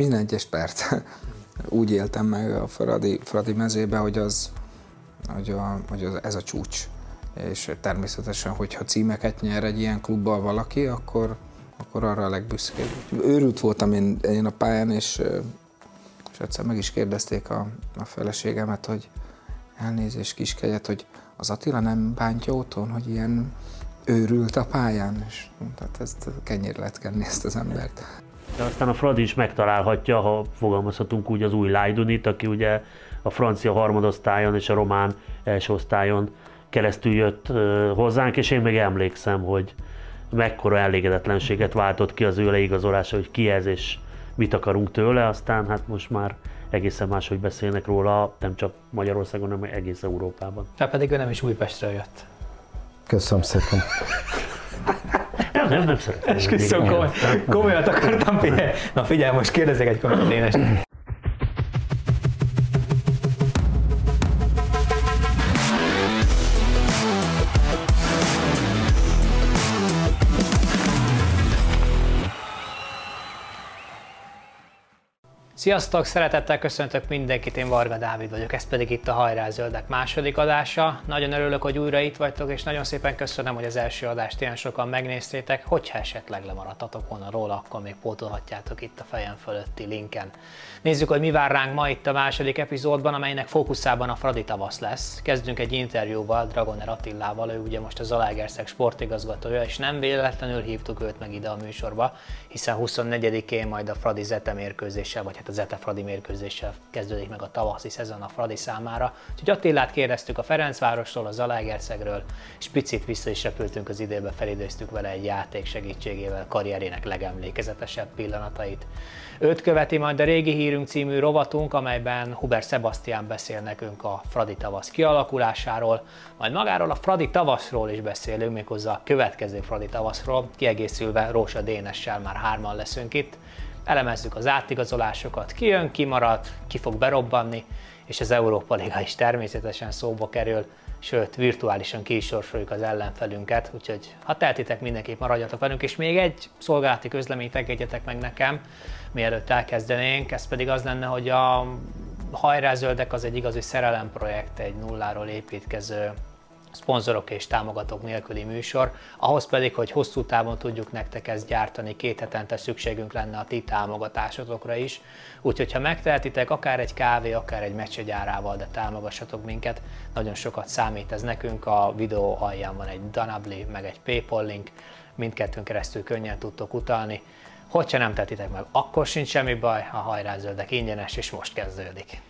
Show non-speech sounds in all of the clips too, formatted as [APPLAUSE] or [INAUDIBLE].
minden egyes perc. [LAUGHS] Úgy éltem meg a Fradi, Fradi mezébe, hogy, az, hogy, a, hogy az, ez a csúcs. És természetesen, hogyha címeket nyer egy ilyen klubbal valaki, akkor, akkor arra a legbüszkébb. Őrült voltam én, én a pályán, és, és egyszer meg is kérdezték a, a feleségemet, hogy elnézést kiskegyet, hogy az Attila nem bántja otthon, hogy ilyen őrült a pályán, és tehát ezt kenyér lehet kenni ezt az embert. De aztán a Fradi is megtalálhatja, ha fogalmazhatunk úgy az új Lajdunit, aki ugye a francia harmadosztályon és a román első osztályon keresztül jött hozzánk, és én még emlékszem, hogy mekkora elégedetlenséget váltott ki az ő leigazolása, hogy ki ez és mit akarunk tőle, aztán hát most már egészen máshogy beszélnek róla, nem csak Magyarországon, hanem egész Európában. Hát pedig ő nem is Újpestre jött. Köszönöm szépen. Nem, nem, szeretem. Esküszöm, komoly, komolyat akartam figyelni. Na figyelj, most kérdezek egy komoly Sziasztok, szeretettel köszöntök mindenkit, én Varga Dávid vagyok, ez pedig itt a Hajrá Zöldek második adása. Nagyon örülök, hogy újra itt vagytok, és nagyon szépen köszönöm, hogy az első adást ilyen sokan megnéztétek. Hogyha esetleg lemaradtatok volna róla, akkor még pótolhatjátok itt a fejem fölötti linken. Nézzük, hogy mi vár ránk ma itt a második epizódban, amelynek fókuszában a Fradi tavasz lesz. Kezdünk egy interjúval Dragoner Attillával, ő ugye most a Zalaegerszeg sportigazgatója, és nem véletlenül hívtuk őt meg ide a műsorba, hiszen 24-én majd a Fradi Zete mérkőzéssel, vagy hát a Zete Fradi mérkőzéssel kezdődik meg a tavaszi szezon a Fradi számára. Úgyhogy Attillát kérdeztük a Ferencvárosról, a Zalaegerszegről, és picit vissza is repültünk az időbe, felidőztük vele egy játék segítségével karrierének legemlékezetesebb pillanatait. Őt követi majd a Régi Hírünk című rovatunk, amelyben Huber Sebastian beszél nekünk a Fradi tavasz kialakulásáról, majd magáról a Fradi tavaszról is beszélünk, méghozzá a következő Fradi tavaszról, kiegészülve Rósa Dénessel már hárman leszünk itt. Elemezzük az átigazolásokat, ki jön, ki marad, ki fog berobbanni, és az Európa Liga is természetesen szóba kerül, sőt, virtuálisan ki az ellenfelünket, úgyhogy ha tehetitek, mindenképp maradjatok velünk, és még egy szolgálati közleményt engedjetek meg nekem, mielőtt elkezdenénk, ez pedig az lenne, hogy a Hajrá Zöldek az egy igazi szerelemprojekt, egy nulláról építkező szponzorok és támogatók nélküli műsor, ahhoz pedig, hogy hosszú távon tudjuk nektek ezt gyártani, két hetente szükségünk lenne a ti támogatásotokra is. Úgyhogy ha megtehetitek, akár egy kávé, akár egy meccsegyárával, de támogassatok minket, nagyon sokat számít ez nekünk. A videó alján van egy Danabli, meg egy Paypal link, mindkettőn keresztül könnyen tudtok utalni. Hogyha nem tetitek meg, akkor sincs semmi baj, a hajrá zöldek ingyenes, és most kezdődik.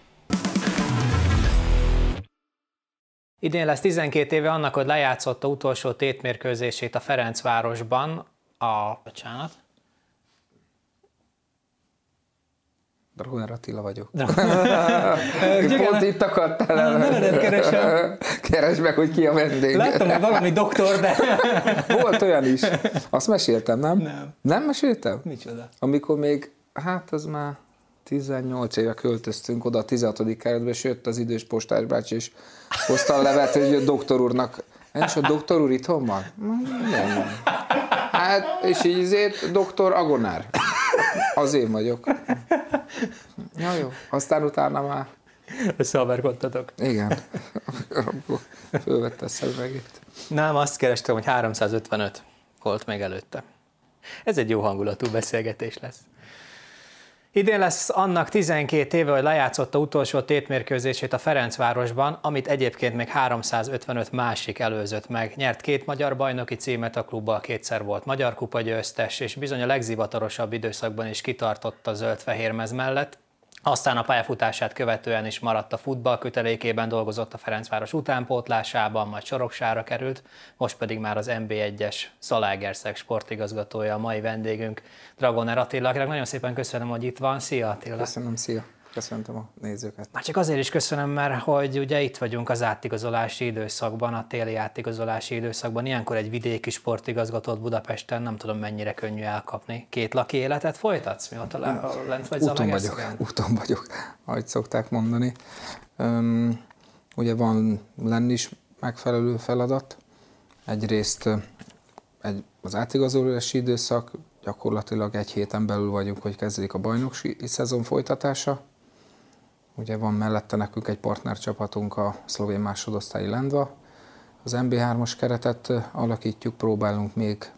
Idén lesz 12 éve annak, hogy lejátszotta utolsó tétmérkőzését a Ferencvárosban a... Bocsánat. Dragoner Attila vagyok. [LAUGHS] Pont itt akadtál el. Nevedet keresem. [LAUGHS] Keresd meg, hogy ki a vendég. Láttam, hogy valami doktor, de... [LAUGHS] Volt olyan is. Azt meséltem, nem? Nem. Nem meséltem? Micsoda? Amikor még, hát az már 18 éve költöztünk oda a 16. kerületbe, és jött az idős postás bácsi, és hozta a levet, hogy a doktor úrnak, és a doktor úr itthon van? Nem. Hát, és így azért doktor Agonár. Az én vagyok. Ja, jó. Aztán utána már... Összehaverkodtatok. Igen. Fölvette a szemüvegét. Nem, azt kerestem, hogy 355 volt még előtte. Ez egy jó hangulatú beszélgetés lesz. Idén lesz annak 12 éve, hogy lejátszotta utolsó tétmérkőzését a Ferencvárosban, amit egyébként még 355 másik előzött meg. Nyert két magyar bajnoki címet a klubban, kétszer volt magyar kupa győztes, és bizony a legzivatorosabb időszakban is kitartott a zöld-fehér mez mellett. Aztán a pályafutását követően is maradt a futball kötelékében, dolgozott a Ferencváros utánpótlásában, majd Soroksára került, most pedig már az MB1-es Szalágerszeg sportigazgatója a mai vendégünk, Dragoner Attila, nagyon szépen köszönöm, hogy itt van. Szia Attila! Köszönöm, szia! Köszöntöm a nézőket. Már csak azért is köszönöm, mert hogy ugye itt vagyunk az átigazolási időszakban, a téli átigazolási időszakban. Ilyenkor egy vidéki sportigazgatót Budapesten nem tudom mennyire könnyű elkapni. Két laki életet folytatsz, mióta le, lent vagy Úton vagyok, úton vagyok, ahogy szokták mondani. Um, ugye van lenni is megfelelő feladat. Egyrészt egy, az átigazolási időszak, gyakorlatilag egy héten belül vagyunk, hogy kezdődik a bajnoki szezon folytatása. Ugye van mellette nekünk egy partnercsapatunk, a szlovén másodosztályi Lendva. Az MB3-os keretet alakítjuk, próbálunk még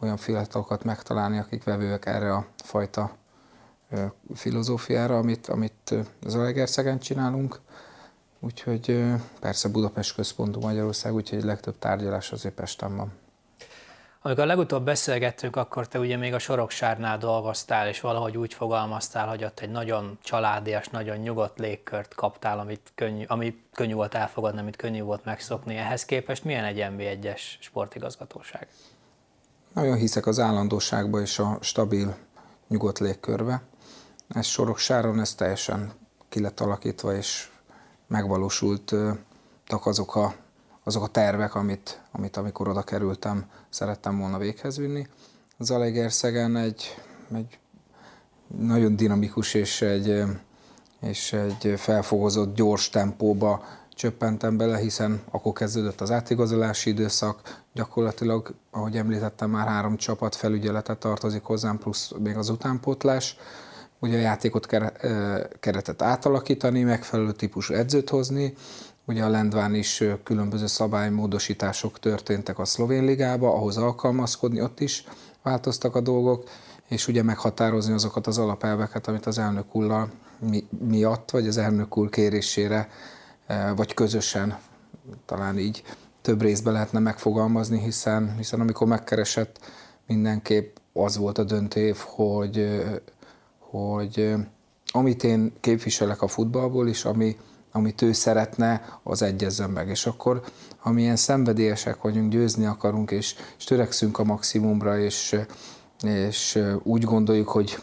olyan fiatalokat megtalálni, akik vevőek erre a fajta filozófiára, amit, amit az Alegerszegen csinálunk. Úgyhogy persze Budapest központú Magyarország, úgyhogy legtöbb tárgyalás azért Pesten van. Amikor legutóbb beszélgettünk, akkor te ugye még a Soroksárnál dolgoztál, és valahogy úgy fogalmaztál, hogy ott egy nagyon családias, nagyon nyugodt légkört kaptál, amit könnyű, ami könnyű volt elfogadni, amit könnyű volt megszokni. Ehhez képest milyen egy MB1-es sportigazgatóság? Nagyon hiszek az állandóságba és a stabil, nyugodt légkörbe. Ez Soroksáron, ez teljesen ki lett alakítva, és megvalósultak azok a, azok a tervek, amit, amit amikor oda kerültem, szerettem volna véghez vinni. Zalegerszegen egy, egy nagyon dinamikus és egy, és egy felfogozott, gyors tempóba csöppentem bele, hiszen akkor kezdődött az átigazolási időszak, gyakorlatilag, ahogy említettem, már három csapat felügyelete tartozik hozzám, plusz még az utánpótlás. Ugye a játékot keretet átalakítani, megfelelő típusú edzőt hozni, Ugye a Lendván is különböző szabálymódosítások történtek a szlovén ligába, ahhoz alkalmazkodni, ott is változtak a dolgok, és ugye meghatározni azokat az alapelveket, amit az elnök úrral miatt, vagy az elnök úr kérésére, vagy közösen, talán így több részbe lehetne megfogalmazni, hiszen, hiszen amikor megkeresett, mindenképp az volt a döntév, hogy, hogy amit én képviselek a futballból is, ami, amit ő szeretne, az egyezzen meg. És akkor, amilyen szenvedélyesek vagyunk, győzni akarunk, és, és törekszünk a maximumra, és, és úgy gondoljuk, hogy,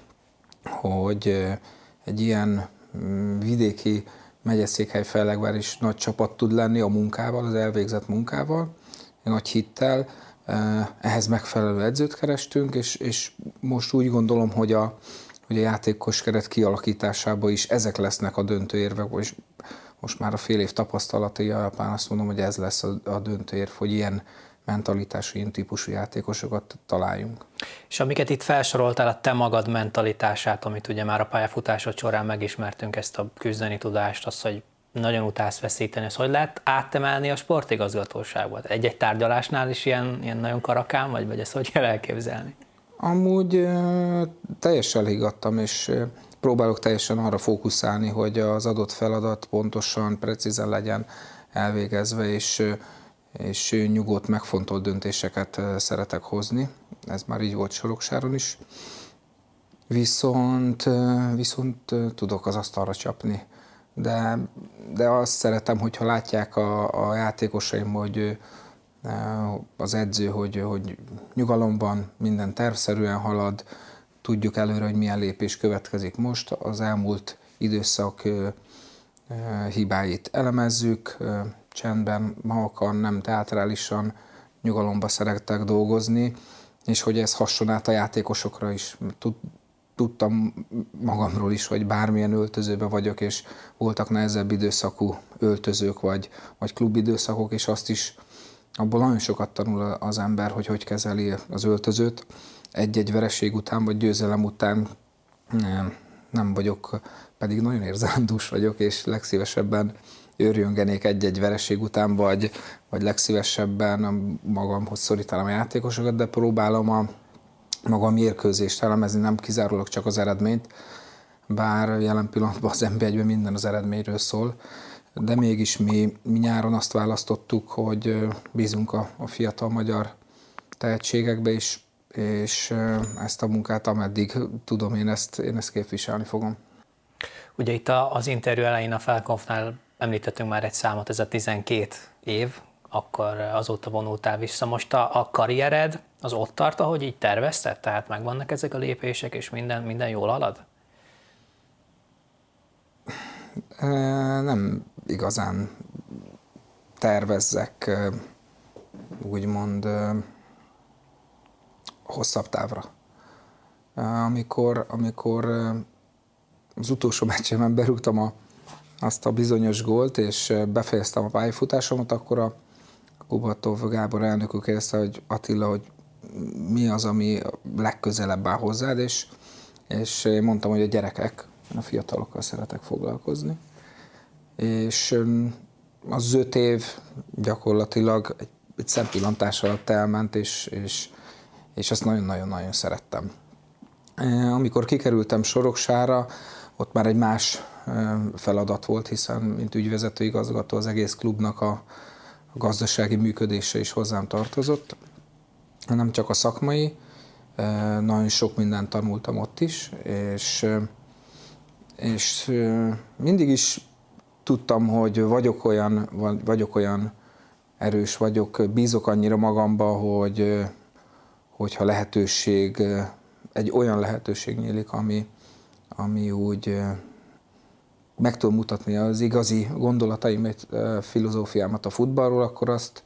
hogy egy ilyen mm, vidéki megyeszékhely Fellegvár is nagy csapat tud lenni a munkával, az elvégzett munkával, nagy hittel, ehhez megfelelő edzőt kerestünk, és, és most úgy gondolom, hogy a, hogy a játékos keret kialakításában is ezek lesznek a döntőérvek, és most már a fél év tapasztalatai alapján azt mondom, hogy ez lesz a, a döntőérv, hogy ilyen mentalitású, ilyen típusú játékosokat találjunk. És amiket itt felsoroltál, a te magad mentalitását, amit ugye már a pályafutásod során megismertünk, ezt a küzdeni tudást, azt, hogy nagyon utálsz veszíteni, ezt hogy lehet áttemelni a sportigazgatóságba? Egy-egy tárgyalásnál is ilyen, ilyen nagyon karakán vagy, vagy ezt hogy kell elképzelni? Amúgy teljesen elhigattam, és próbálok teljesen arra fókuszálni, hogy az adott feladat pontosan, precízen legyen elvégezve, és, és nyugodt, megfontolt döntéseket szeretek hozni. Ez már így volt Soroksáron is. Viszont, viszont tudok az asztalra csapni. De, de azt szeretem, hogyha látják a, a játékosaim, hogy az edző, hogy, hogy nyugalomban minden tervszerűen halad, tudjuk előre, hogy milyen lépés következik most. Az elmúlt időszak hibáit elemezzük, csendben, mahakan, nem teatrálisan, nyugalomba szerettek dolgozni, és hogy ez hasson át a játékosokra is. Tudtam magamról is, hogy bármilyen öltözőbe vagyok, és voltak nehezebb időszakú öltözők, vagy, vagy klubidőszakok, és azt is abból nagyon sokat tanul az ember, hogy hogy kezeli az öltözőt. Egy-egy vereség után, vagy győzelem után nem, nem vagyok, pedig nagyon érzelemdús vagyok, és legszívesebben őrjöngenék egy-egy vereség után, vagy, vagy legszívesebben magamhoz szorítanám a játékosokat, de próbálom a magam mérkőzést elemezni, nem kizárólag csak az eredményt, bár jelen pillanatban az nb minden az eredményről szól, de mégis mi, mi nyáron azt választottuk, hogy bízunk a, a fiatal magyar tehetségekbe is, és ezt a munkát, ameddig tudom, én ezt, én ezt képviselni fogom. Ugye itt az interjú elején a Felkonfnál említettünk már egy számot, ez a 12 év, akkor azóta vonultál vissza. Most a, a karriered az ott tart, ahogy így tervezted? Tehát megvannak ezek a lépések, és minden, minden jól halad? Nem igazán tervezzek, úgymond hosszabb távra. Amikor, amikor az utolsó meccsemen berúgtam a, azt a bizonyos gólt, és befejeztem a pályafutásomat, akkor a Kubatov Gábor elnökük kérdezte, hogy Attila, hogy mi az, ami legközelebb áll hozzád, és, és én mondtam, hogy a gyerekek, a fiatalokkal szeretek foglalkozni. És az öt év gyakorlatilag egy, egy szempillantás alatt elment, és, és, és ezt nagyon-nagyon-nagyon szerettem. Amikor kikerültem Soroksára, ott már egy más feladat volt, hiszen mint ügyvezető igazgató az egész klubnak a gazdasági működése is hozzám tartozott, nem csak a szakmai, nagyon sok mindent tanultam ott is, és, és mindig is tudtam, hogy vagyok olyan, vagyok olyan erős vagyok, bízok annyira magamba, hogy hogyha lehetőség, egy olyan lehetőség nyílik, ami, ami úgy meg tudom mutatni az igazi gondolataimat, filozófiámat a futballról, akkor azt,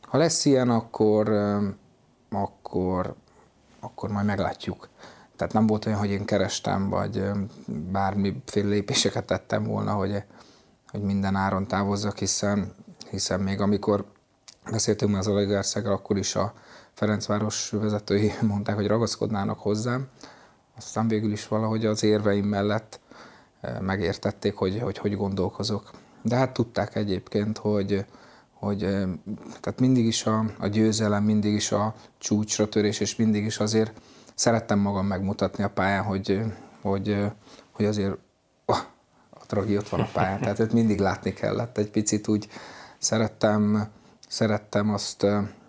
ha lesz ilyen, akkor, akkor, akkor majd meglátjuk. Tehát nem volt olyan, hogy én kerestem, vagy bármiféle lépéseket tettem volna, hogy, hogy minden áron távozzak, hiszen, hiszen még amikor beszéltünk az Olegárszegről, akkor is a Ferencváros vezetői [LAUGHS] mondták, hogy ragaszkodnának hozzám. Aztán végül is valahogy az érveim mellett megértették, hogy, hogy hogy gondolkozok. De hát tudták egyébként, hogy, hogy tehát mindig is a, a győzelem, mindig is a csúcsra törés, és mindig is azért szerettem magam megmutatni a pályán, hogy, hogy, hogy azért a tragi ott van a pályán, tehát őt mindig látni kellett. Egy picit úgy szerettem, szerettem azt,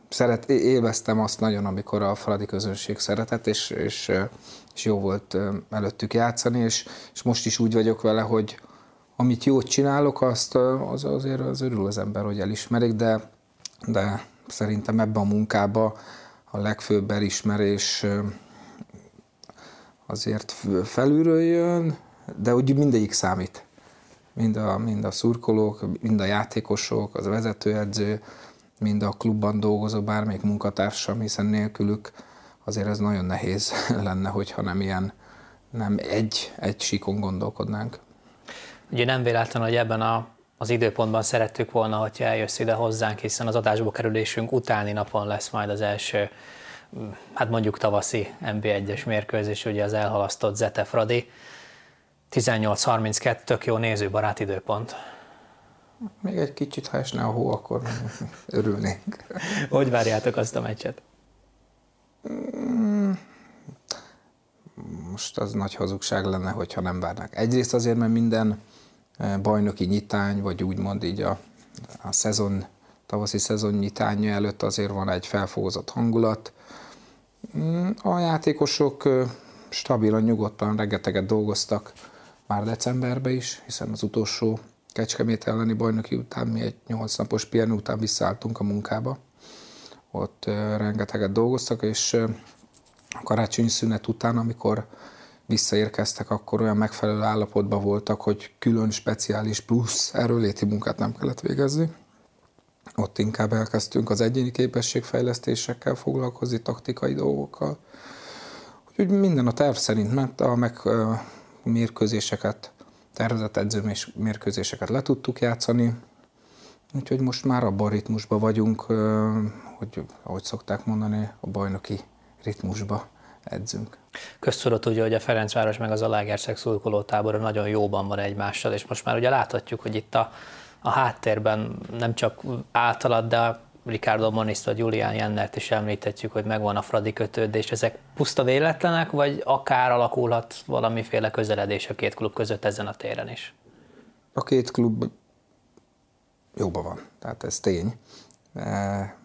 szeret, élveztem azt nagyon, amikor a faladi közönség szeretett, és, és, és jó volt előttük játszani, és, és most is úgy vagyok vele, hogy amit jót csinálok, azt az azért az örül az ember, hogy elismerik, de, de szerintem ebben a munkában a legfőbb elismerés azért felülről jön, de úgy mindegyik számít. Mind a, mind a szurkolók, mind a játékosok, az vezetőedző, mind a klubban dolgozó bármelyik munkatársam, hiszen nélkülük azért ez nagyon nehéz [LAUGHS] lenne, hogyha nem ilyen, nem egy, egy síkon gondolkodnánk. Ugye nem véletlen, hogy ebben a, az időpontban szerettük volna, hogyha eljössz ide hozzánk, hiszen az adásba kerülésünk utáni napon lesz majd az első, hát mondjuk tavaszi NB1-es mérkőzés, ugye az elhalasztott Zete Fradi. 18.32, tök jó nézőbarát időpont. Még egy kicsit, ha esne a hó, akkor örülnénk. Hogy várjátok azt a meccset? Mm, most az nagy hazugság lenne, hogyha nem várnák. Egyrészt azért, mert minden eh, bajnoki nyitány, vagy úgymond így a, a szezon, tavaszi szezon nyitánya előtt azért van egy felfogozott hangulat. Mm, a játékosok eh, stabilan, nyugodtan, reggeteget dolgoztak már decemberben is, hiszen az utolsó Kecskemét elleni bajnoki után mi egy nyolc napos pihenő után visszaálltunk a munkába. Ott rengeteget dolgoztak, és a karácsonyi szünet után, amikor visszaérkeztek, akkor olyan megfelelő állapotban voltak, hogy külön speciális plusz erőléti munkát nem kellett végezni. Ott inkább elkezdtünk az egyéni képességfejlesztésekkel foglalkozni, taktikai dolgokkal. Úgyhogy minden a terv szerint ment, a meg mérkőzéseket tervezett edző mérkőzéseket le tudtuk játszani, úgyhogy most már a ritmusban vagyunk, hogy ahogy szokták mondani, a bajnoki ritmusba edzünk. Köztudott ugye, hogy a Ferencváros meg az Alágerszeg tábora nagyon jóban van egymással, és most már ugye láthatjuk, hogy itt a, a háttérben nem csak általad, de Ricardo Moniz vagy Julián Jennert is említhetjük, hogy megvan a Fradi kötődés. Ezek puszta véletlenek, vagy akár alakulhat valamiféle közeledés a két klub között ezen a téren is? A két klub jóban van, tehát ez tény. E,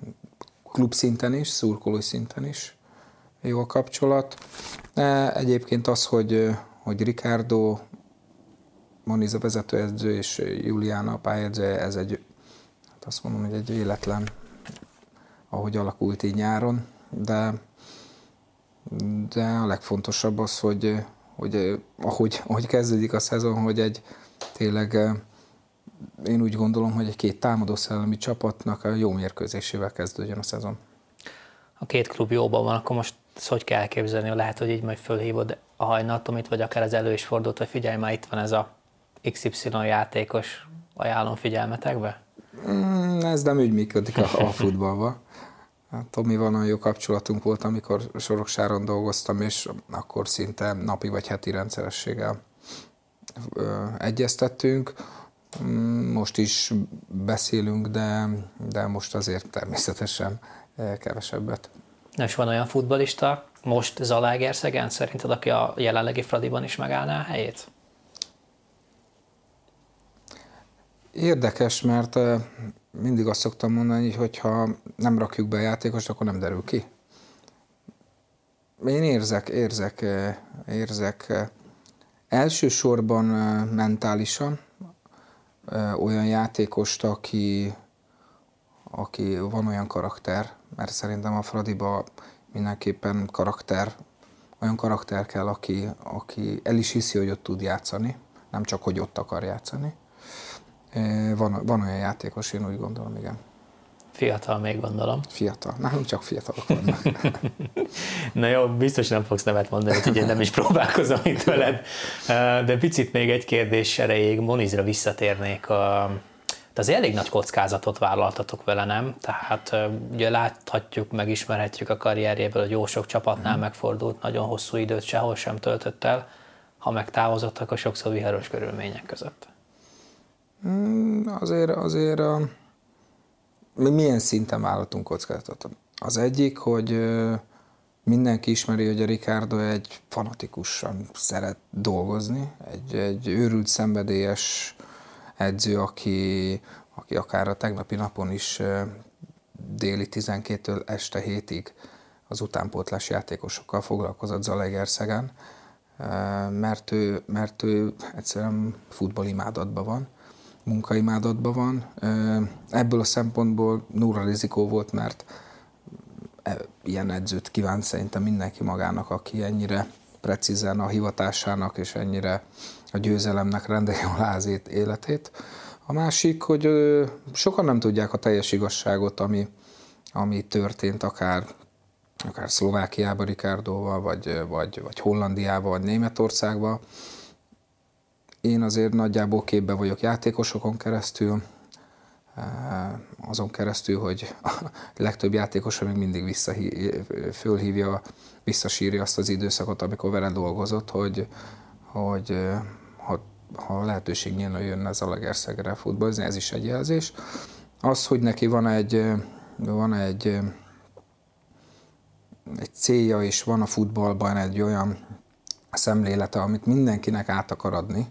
klub szinten is, szurkolói szinten is jó a kapcsolat. E, egyébként az, hogy, hogy Ricardo Moniz a vezetőedző és Juliana a pályedző, ez egy, hát azt mondom, hogy egy véletlen ahogy alakult így nyáron, de, de a legfontosabb az, hogy, hogy ahogy, ahogy kezdődik a szezon, hogy egy tényleg én úgy gondolom, hogy egy két támadó szellemi csapatnak a jó mérkőzésével kezdődjön a szezon. A két klub jóban van, akkor most ezt hogy kell elképzelni? Lehet, hogy így majd fölhívod a hajnatomit, vagy akár az elő is fordult, hogy figyelj, már itt van ez a XY játékos, ajánlom figyelmetekbe? Mm, ez nem úgy működik a, a futballban. Tomi van olyan jó kapcsolatunk volt, amikor Soroksáron dolgoztam, és akkor szinte napi vagy heti rendszerességgel egyeztettünk. Mm, most is beszélünk, de, de most azért természetesen kevesebbet. És van olyan futbalista, most Zalaegerszegen szerinted, aki a jelenlegi Fradiban is megállná a helyét? Érdekes, mert mindig azt szoktam mondani, hogy ha nem rakjuk be a játékost, akkor nem derül ki. Én érzek, érzek, érzek elsősorban mentálisan olyan játékost, aki, aki van olyan karakter, mert szerintem a Fradiba mindenképpen karakter, olyan karakter kell, aki, aki el is hiszi, hogy ott tud játszani, nem csak, hogy ott akar játszani. Van, van olyan játékos, én úgy gondolom, igen. Fiatal még gondolom. Fiatal. Nálunk csak fiatalok vannak. [LAUGHS] Na jó, biztos nem fogsz nevet mondani, hogy én nem is próbálkozom itt veled. De picit még egy kérdés erejéig Monizra visszatérnék. De az elég nagy kockázatot vállaltatok vele, nem? Tehát ugye láthatjuk, megismerhetjük a karrierjéből, hogy jó sok csapatnál mm. megfordult, nagyon hosszú időt sehol sem töltött el, ha megtávozott, akkor sokszor viharos körülmények között. Mm, azért, azért mi milyen szinten vállaltunk kockázatot? Az egyik, hogy mindenki ismeri, hogy a Ricardo egy fanatikusan szeret dolgozni, egy, egy őrült, szenvedélyes edző, aki, aki akár a tegnapi napon is déli 12-től este 7-ig az utánpótlás játékosokkal foglalkozott Zalaegerszegen, mert ő, mert ő egyszerűen futballimádatban van munkaimádatban van. Ebből a szempontból nulla rizikó volt, mert e, ilyen edzőt kívánt szerintem mindenki magának, aki ennyire precízen a hivatásának és ennyire a győzelemnek rendeli a lázét életét. A másik, hogy sokan nem tudják a teljes igazságot, ami, ami történt akár akár Szlovákiában Rikárdóval, vagy, vagy, vagy Hollandiában, vagy Németországban én azért nagyjából képbe vagyok játékosokon keresztül, eh, azon keresztül, hogy a legtöbb játékos még mindig fölhívja, visszasírja azt az időszakot, amikor vele dolgozott, hogy, hogy eh, ha, ha lehetőség nyílna jönne Zalagerszegre futballozni, ez is egy jelzés. Az, hogy neki van egy, eh, van egy, egy célja, és van a futballban egy olyan szemlélete, amit mindenkinek át akar adni,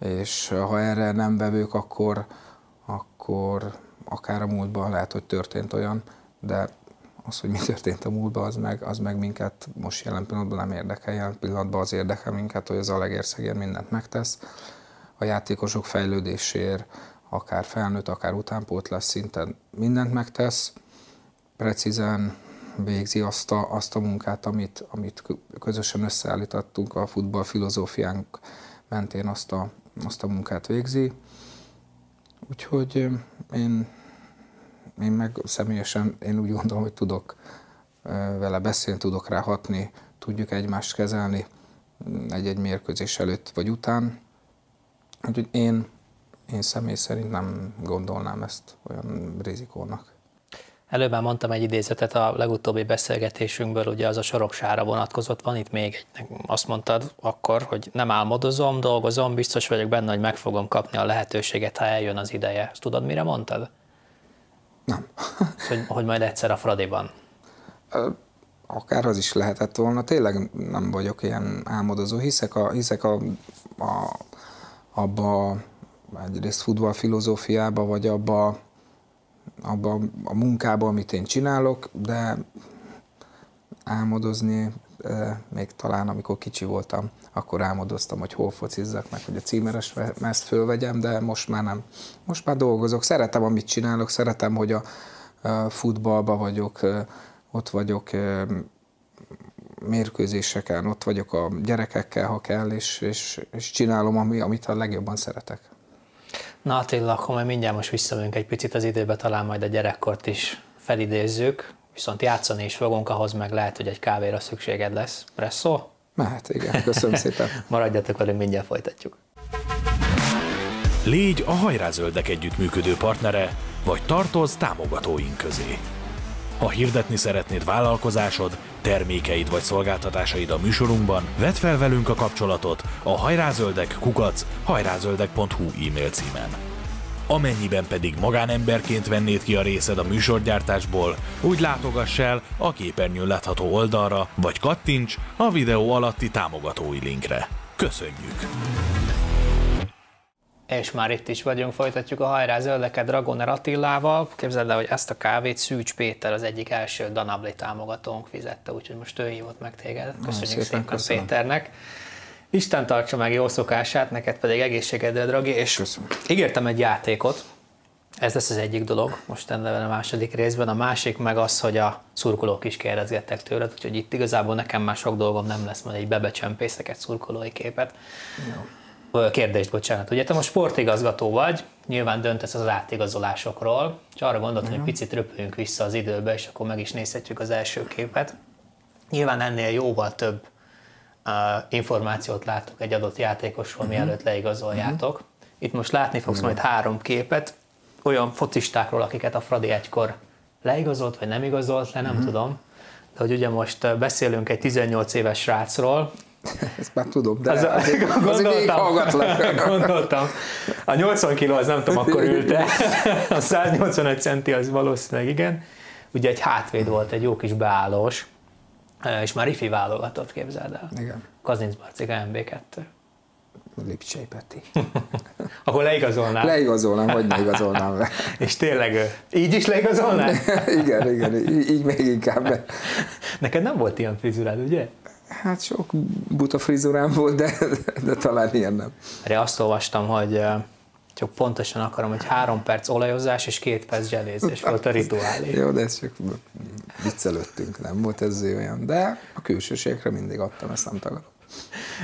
és ha erre nem vevők, akkor, akkor akár a múltban lehet, hogy történt olyan, de az, hogy mi történt a múltban, az meg, az meg minket most jelen pillanatban nem érdekel. Jelen pillanatban az érdekel minket, hogy az Alegérszegér mindent megtesz. A játékosok fejlődéséért, akár felnőtt, akár utánpótlás szinten mindent megtesz. Precízen végzi azt a, azt a munkát, amit, amit közösen összeállítottunk a futball filozófiánk mentén azt a, azt a munkát végzi. Úgyhogy én, én meg személyesen én úgy gondolom, hogy tudok vele beszélni, tudok rá hatni, tudjuk egymást kezelni mm, egy-egy mérkőzés előtt vagy után. Úgyhogy én, én személy szerint nem gondolnám ezt olyan rizikónak. Előbb már mondtam egy idézetet a legutóbbi beszélgetésünkből, ugye az a soroksára vonatkozott, van itt még egy, azt mondtad akkor, hogy nem álmodozom, dolgozom, biztos vagyok benne, hogy meg fogom kapni a lehetőséget, ha eljön az ideje. Ezt tudod, mire mondtad? Nem. hogy, hogy majd egyszer a Fradiban. Akár az is lehetett volna. Tényleg nem vagyok ilyen álmodozó. Hiszek, a, hiszek a, a, abba egyrészt futball filozófiába, vagy abba abban a munkában, amit én csinálok, de álmodozni, még talán amikor kicsi voltam, akkor álmodoztam, hogy hol focizzak meg, hogy a címeres mezt fölvegyem, de most már nem. Most már dolgozok, szeretem, amit csinálok, szeretem, hogy a futballba vagyok, ott vagyok mérkőzéseken, ott vagyok a gyerekekkel, ha kell, és, és, és csinálom, ami, amit a legjobban szeretek. Na Attila, akkor majd mindjárt most visszamegyünk egy picit az időbe, talán majd a gyerekkort is felidézzük, viszont játszani is fogunk, ahhoz meg lehet, hogy egy kávéra szükséged lesz. Presszó? Mehet, igen. Köszönöm szépen. [LAUGHS] Maradjatok velünk, mindjárt folytatjuk. Légy a hajrázöldek együttműködő partnere, vagy tartoz támogatóink közé. Ha hirdetni szeretnéd vállalkozásod, termékeid vagy szolgáltatásaid a műsorunkban, vedd fel velünk a kapcsolatot a hajrázöldek kukac hajrázöldek.hu e-mail címen. Amennyiben pedig magánemberként vennéd ki a részed a műsorgyártásból, úgy látogass el a képernyőn látható oldalra, vagy kattints a videó alatti támogatói linkre. Köszönjük! És már itt is vagyunk, folytatjuk a hajrá zöldeket Dragoner Attillával. Képzeld el, hogy ezt a kávét Szűcs Péter, az egyik első Danabli támogatónk fizette, úgyhogy most ő hívott meg téged. Köszönjük szépen, szépen köszönöm. Péternek. Isten tartsa meg jó szokását, neked pedig egészségedre, Dragi, és Köszönöm. ígértem egy játékot, ez lesz az egyik dolog, most ennek a második részben. A másik meg az, hogy a szurkolók is kérdezgettek tőled, úgyhogy itt igazából nekem már sok dolgom nem lesz, majd egy bebecsempészek egy szurkolói képet. Jó. Kérdést, bocsánat. Ugye te most sportigazgató vagy, nyilván döntesz az átigazolásokról, és arra gondoltam, hogy picit röpüljünk vissza az időbe, és akkor meg is nézhetjük az első képet. Nyilván ennél jóval több információt látok egy adott játékosról, uh-huh. mielőtt leigazoljátok. Uh-huh. Itt most látni fogsz uh-huh. majd három képet, olyan focistákról, akiket a Fradi egykor leigazolt, vagy nem igazolt le, nem uh-huh. tudom. De hogy ugye most beszélünk egy 18 éves srácról, [LAUGHS] ezt már tudom, de az, azért, gondoltam, [LAUGHS] gondoltam. A 80 kiló az nem tudom, akkor ülte. [LAUGHS] A 185 centi az valószínűleg igen. Ugye egy hátvéd volt, egy jó kis beállós és már ifi válogatott, képzeld el. Igen. Kazinc Barcika MB2. Lipcsei Peti. Ahol leigazolnál? Leigazolnám, hogy ne igazolnám le. És tényleg így is leigazolnál? igen, igen, így, így még inkább. Neked nem volt ilyen frizurád, ugye? Hát sok buta frizurám volt, de, de talán ilyen nem. Erre azt olvastam, hogy csak pontosan akarom, hogy három perc olajozás és két perc zselézés volt a rituálé. Jó, de ez csak viccelődtünk, nem volt ez olyan, de a külsőségre mindig adtam, ezt nem tagadom.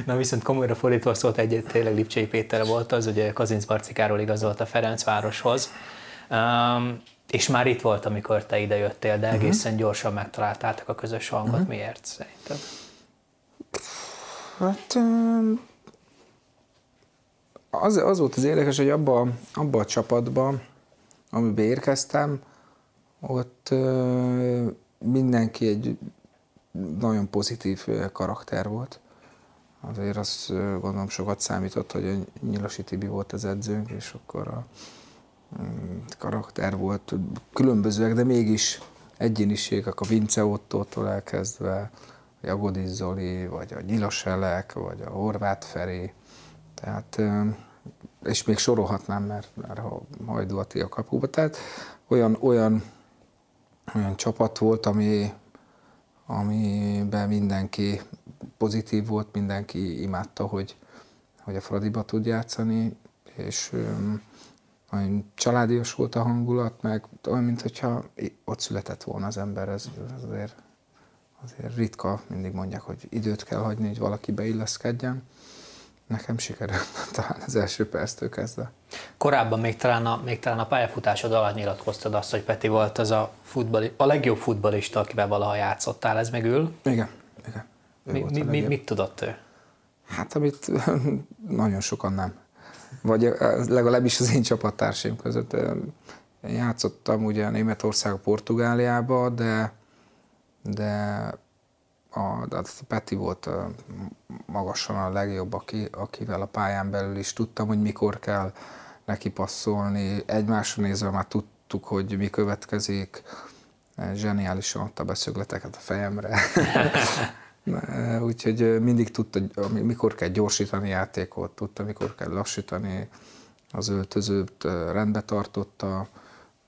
Na viszont komolyra fordítva szólt egy tényleg Lipcsei Péter volt az, ugye Kazinc Barcikáról igazolt a Ferencvároshoz. Um, és már itt volt, amikor te ide jöttél, de mhm. egészen uh-huh. gyorsan megtaláltátok a közös hangot. Uh-huh. Miért szerinted? Hát az, az volt az érdekes, hogy abba, abba a csapatba, amiben érkeztem, ott mindenki egy nagyon pozitív karakter volt. Azért azt gondolom sokat számított, hogy a Nyilasi Tibi volt az edzőnk, és akkor a mm, karakter volt különbözőek, de mégis egyéniségek, a Vince Ottótól elkezdve, a Jagodis Zoli, vagy a Nyilas Elek, vagy a Horváth Feri. Tehát, és még sorolhatnám, mert, mert ha Hajdú a kapuba. Tehát olyan, olyan olyan csapat volt, ami, amiben mindenki pozitív volt, mindenki imádta, hogy, hogy a Fradiba tud játszani, és nagyon családias volt a hangulat, meg olyan, mintha ott született volna az ember, ez, ez azért, azért ritka, mindig mondják, hogy időt kell hagyni, hogy valaki beilleszkedjen nekem sikerült [LAUGHS] talán az első perctől kezdve. Korábban még talán, a, még talán a pályafutásod alatt nyilatkoztad azt, hogy Peti volt az a, futbali, a legjobb futbalista, akivel valaha játszottál, ez megül? Igen, igen. Mi, mi, mi, mit tudott ő? Hát, amit [LAUGHS] nagyon sokan nem. Vagy legalábbis az én csapattársaim között. Én játszottam ugye Németország, Portugáliába, de, de a, a Peti volt a, magasan a legjobb, aki, akivel a pályán belül is tudtam, hogy mikor kell neki passzolni. Egymásra nézve már tudtuk, hogy mi következik. Zseniálisan adta beszögleteket a fejemre. [LAUGHS] [LAUGHS] Úgyhogy mindig tudta, mikor kell gyorsítani játékot, tudta, mikor kell lassítani az öltözőt, rendbe tartotta.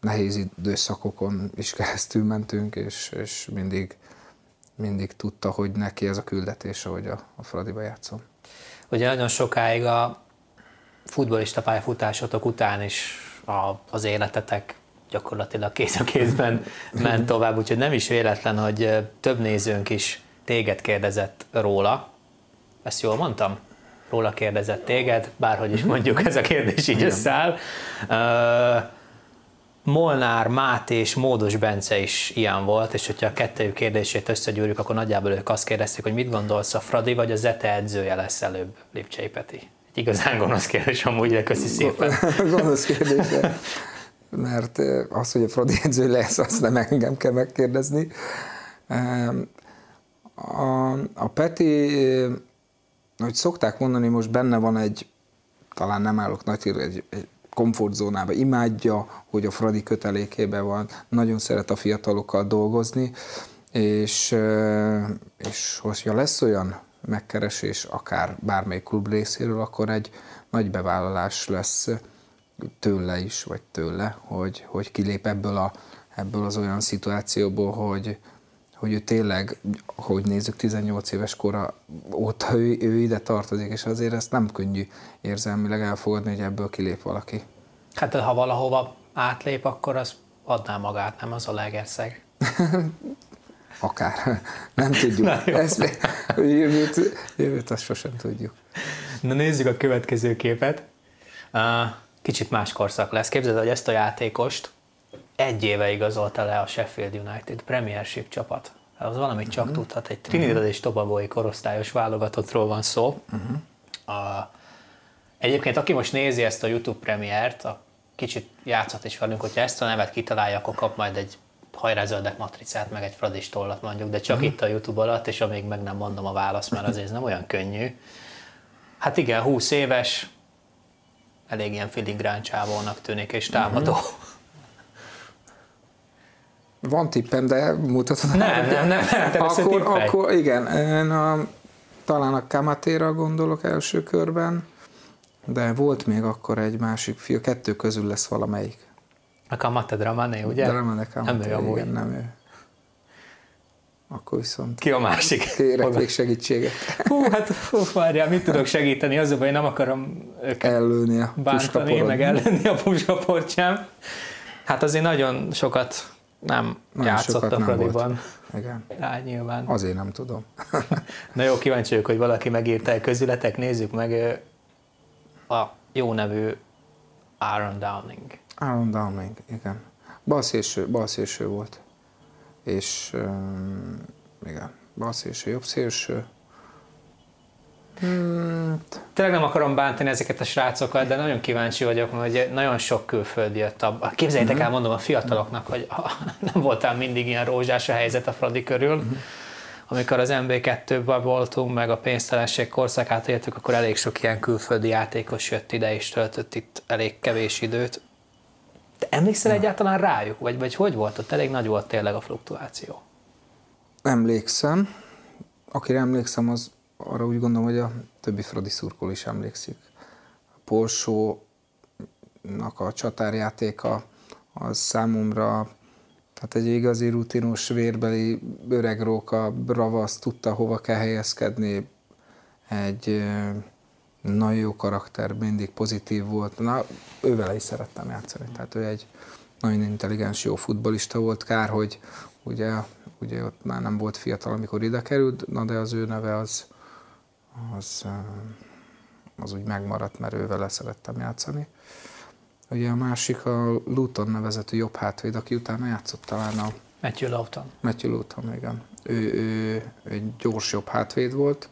Nehéz időszakokon is keresztül mentünk, és, és mindig mindig tudta, hogy neki ez a küldetése, hogy a, a Fradiba játszom. Ugye nagyon sokáig a futbolista pályafutásotok után is a, az életetek gyakorlatilag kéz a kézben [LAUGHS] ment tovább, úgyhogy nem is véletlen, hogy több nézőnk is téged kérdezett róla. Ezt jól mondtam? Róla kérdezett téged, bárhogy is mondjuk ez a kérdés így összeáll. Molnár, Máté és Módos Bence is ilyen volt, és hogyha a kettőjük kérdését összegyűrjük, akkor nagyjából ők azt kérdezték, hogy mit gondolsz, a Fradi vagy a Zete edzője lesz előbb, Lipcsei Peti? Egy igazán gonosz kérdés amúgy, de köszi szépen. [LAUGHS] gonosz kérdés. mert az, hogy a Fradi edző lesz, azt nem engem kell megkérdezni. A, a Peti, hogy szokták mondani, most benne van egy, talán nem állok nagy egy, egy komfortzónába, imádja, hogy a Fradi kötelékében van, nagyon szeret a fiatalokkal dolgozni, és, és hogyha lesz olyan megkeresés, akár bármely klub részéről, akkor egy nagy bevállalás lesz tőle is, vagy tőle, hogy, hogy kilép ebből, a, ebből az olyan szituációból, hogy, hogy ő tényleg, hogy nézzük, 18 éves kora óta ő, ő ide tartozik, és azért ezt nem könnyű érzelmileg elfogadni, hogy ebből kilép valaki. Hát ha valahova átlép, akkor az adná magát, nem az a legerszeg. [LAUGHS] Akár. Nem tudjuk. Ezt, jövőt, jövőt azt sosem tudjuk. Na nézzük a következő képet. Kicsit más korszak lesz. Képzeld, hogy ezt a játékost egy éve igazolta le a Sheffield United Premiership csapat. Az valamit csak uh-huh. tudhat. Egy Trinidad és Tobagói korosztályos válogatottról van szó. Uh-huh. A, egyébként, aki most nézi ezt a YouTube premiért, a kicsit játszhat is velünk, hogyha ezt a nevet kitalálja, akkor kap majd egy hajrázöldek matricát, meg egy fradis tollat mondjuk, de csak uh-huh. itt a YouTube alatt, és amíg meg nem mondom a választ, mert azért ez nem olyan könnyű. Hát igen, 20 éves, elég ilyen filigrán csávónak tűnik, és támadó. Uh-huh. Van tippem, de mutatod. Nem, nem, nem, nem akkor, akkor igen, a, talán a Kamatéra gondolok első körben, de volt még akkor egy másik fiú, kettő közül lesz valamelyik. A Kamate Dramane, ugye? Dramane Kamate, nem ő amúgy. Igen, nem ő. Akkor viszont... Ki a másik? Kérek még segítséget. Hú, hát hú, várjál, mit tudok segíteni? Az, hogy nem akarom őket ellőni a bántani, meg ellőni a puskaporcsám. Hát azért nagyon sokat nem nagyon játszott a Fradiban. Igen. Á, nyilván. Azért nem tudom. [LAUGHS] Na jó, kíváncsi vagyok, hogy valaki megírta el közületek. Nézzük meg a jó nevű Aaron Downing. Aaron Downing, igen. Balszélső, balszélső volt. És um, igen, balszélső, jobb szélső. Hmm. Tényleg nem akarom bántani ezeket a srácokat, de nagyon kíváncsi vagyok, hogy nagyon sok külföldi jött abba. Képzeljétek uh-huh. el, mondom a fiataloknak, hogy [LAUGHS] nem voltál mindig ilyen rózsás a helyzet a Fradi körül. Uh-huh. Amikor az MB2-ben voltunk, meg a pénztelenség korszakát éltük, akkor elég sok ilyen külföldi játékos jött ide és töltött itt elég kevés időt. Te emlékszel ja. egyáltalán rájuk? Vagy, vagy hogy volt ott? Elég nagy volt tényleg a fluktuáció. Emlékszem. Akire emlékszem, az arra úgy gondolom, hogy a többi Fradi szurkol is emlékszik. A Polsónak a csatárjátéka az számomra tehát egy igazi rutinos vérbeli öreg róka, bravasz, tudta hova kell helyezkedni, egy nagyon jó karakter, mindig pozitív volt. Na, ővel is szerettem játszani. Tehát ő egy nagyon intelligens, jó futbolista volt. Kár, hogy ugye, ugye ott már nem volt fiatal, amikor ide került, na de az ő neve az, az, az úgy megmaradt, mert ővel szerettem játszani. Ugye a másik a Luton nevezetű jobb hátvéd, aki utána játszott talán a... Matthew Luton. Matthew Luton, igen. Ő, ő, ő egy gyors jobb hátvéd volt,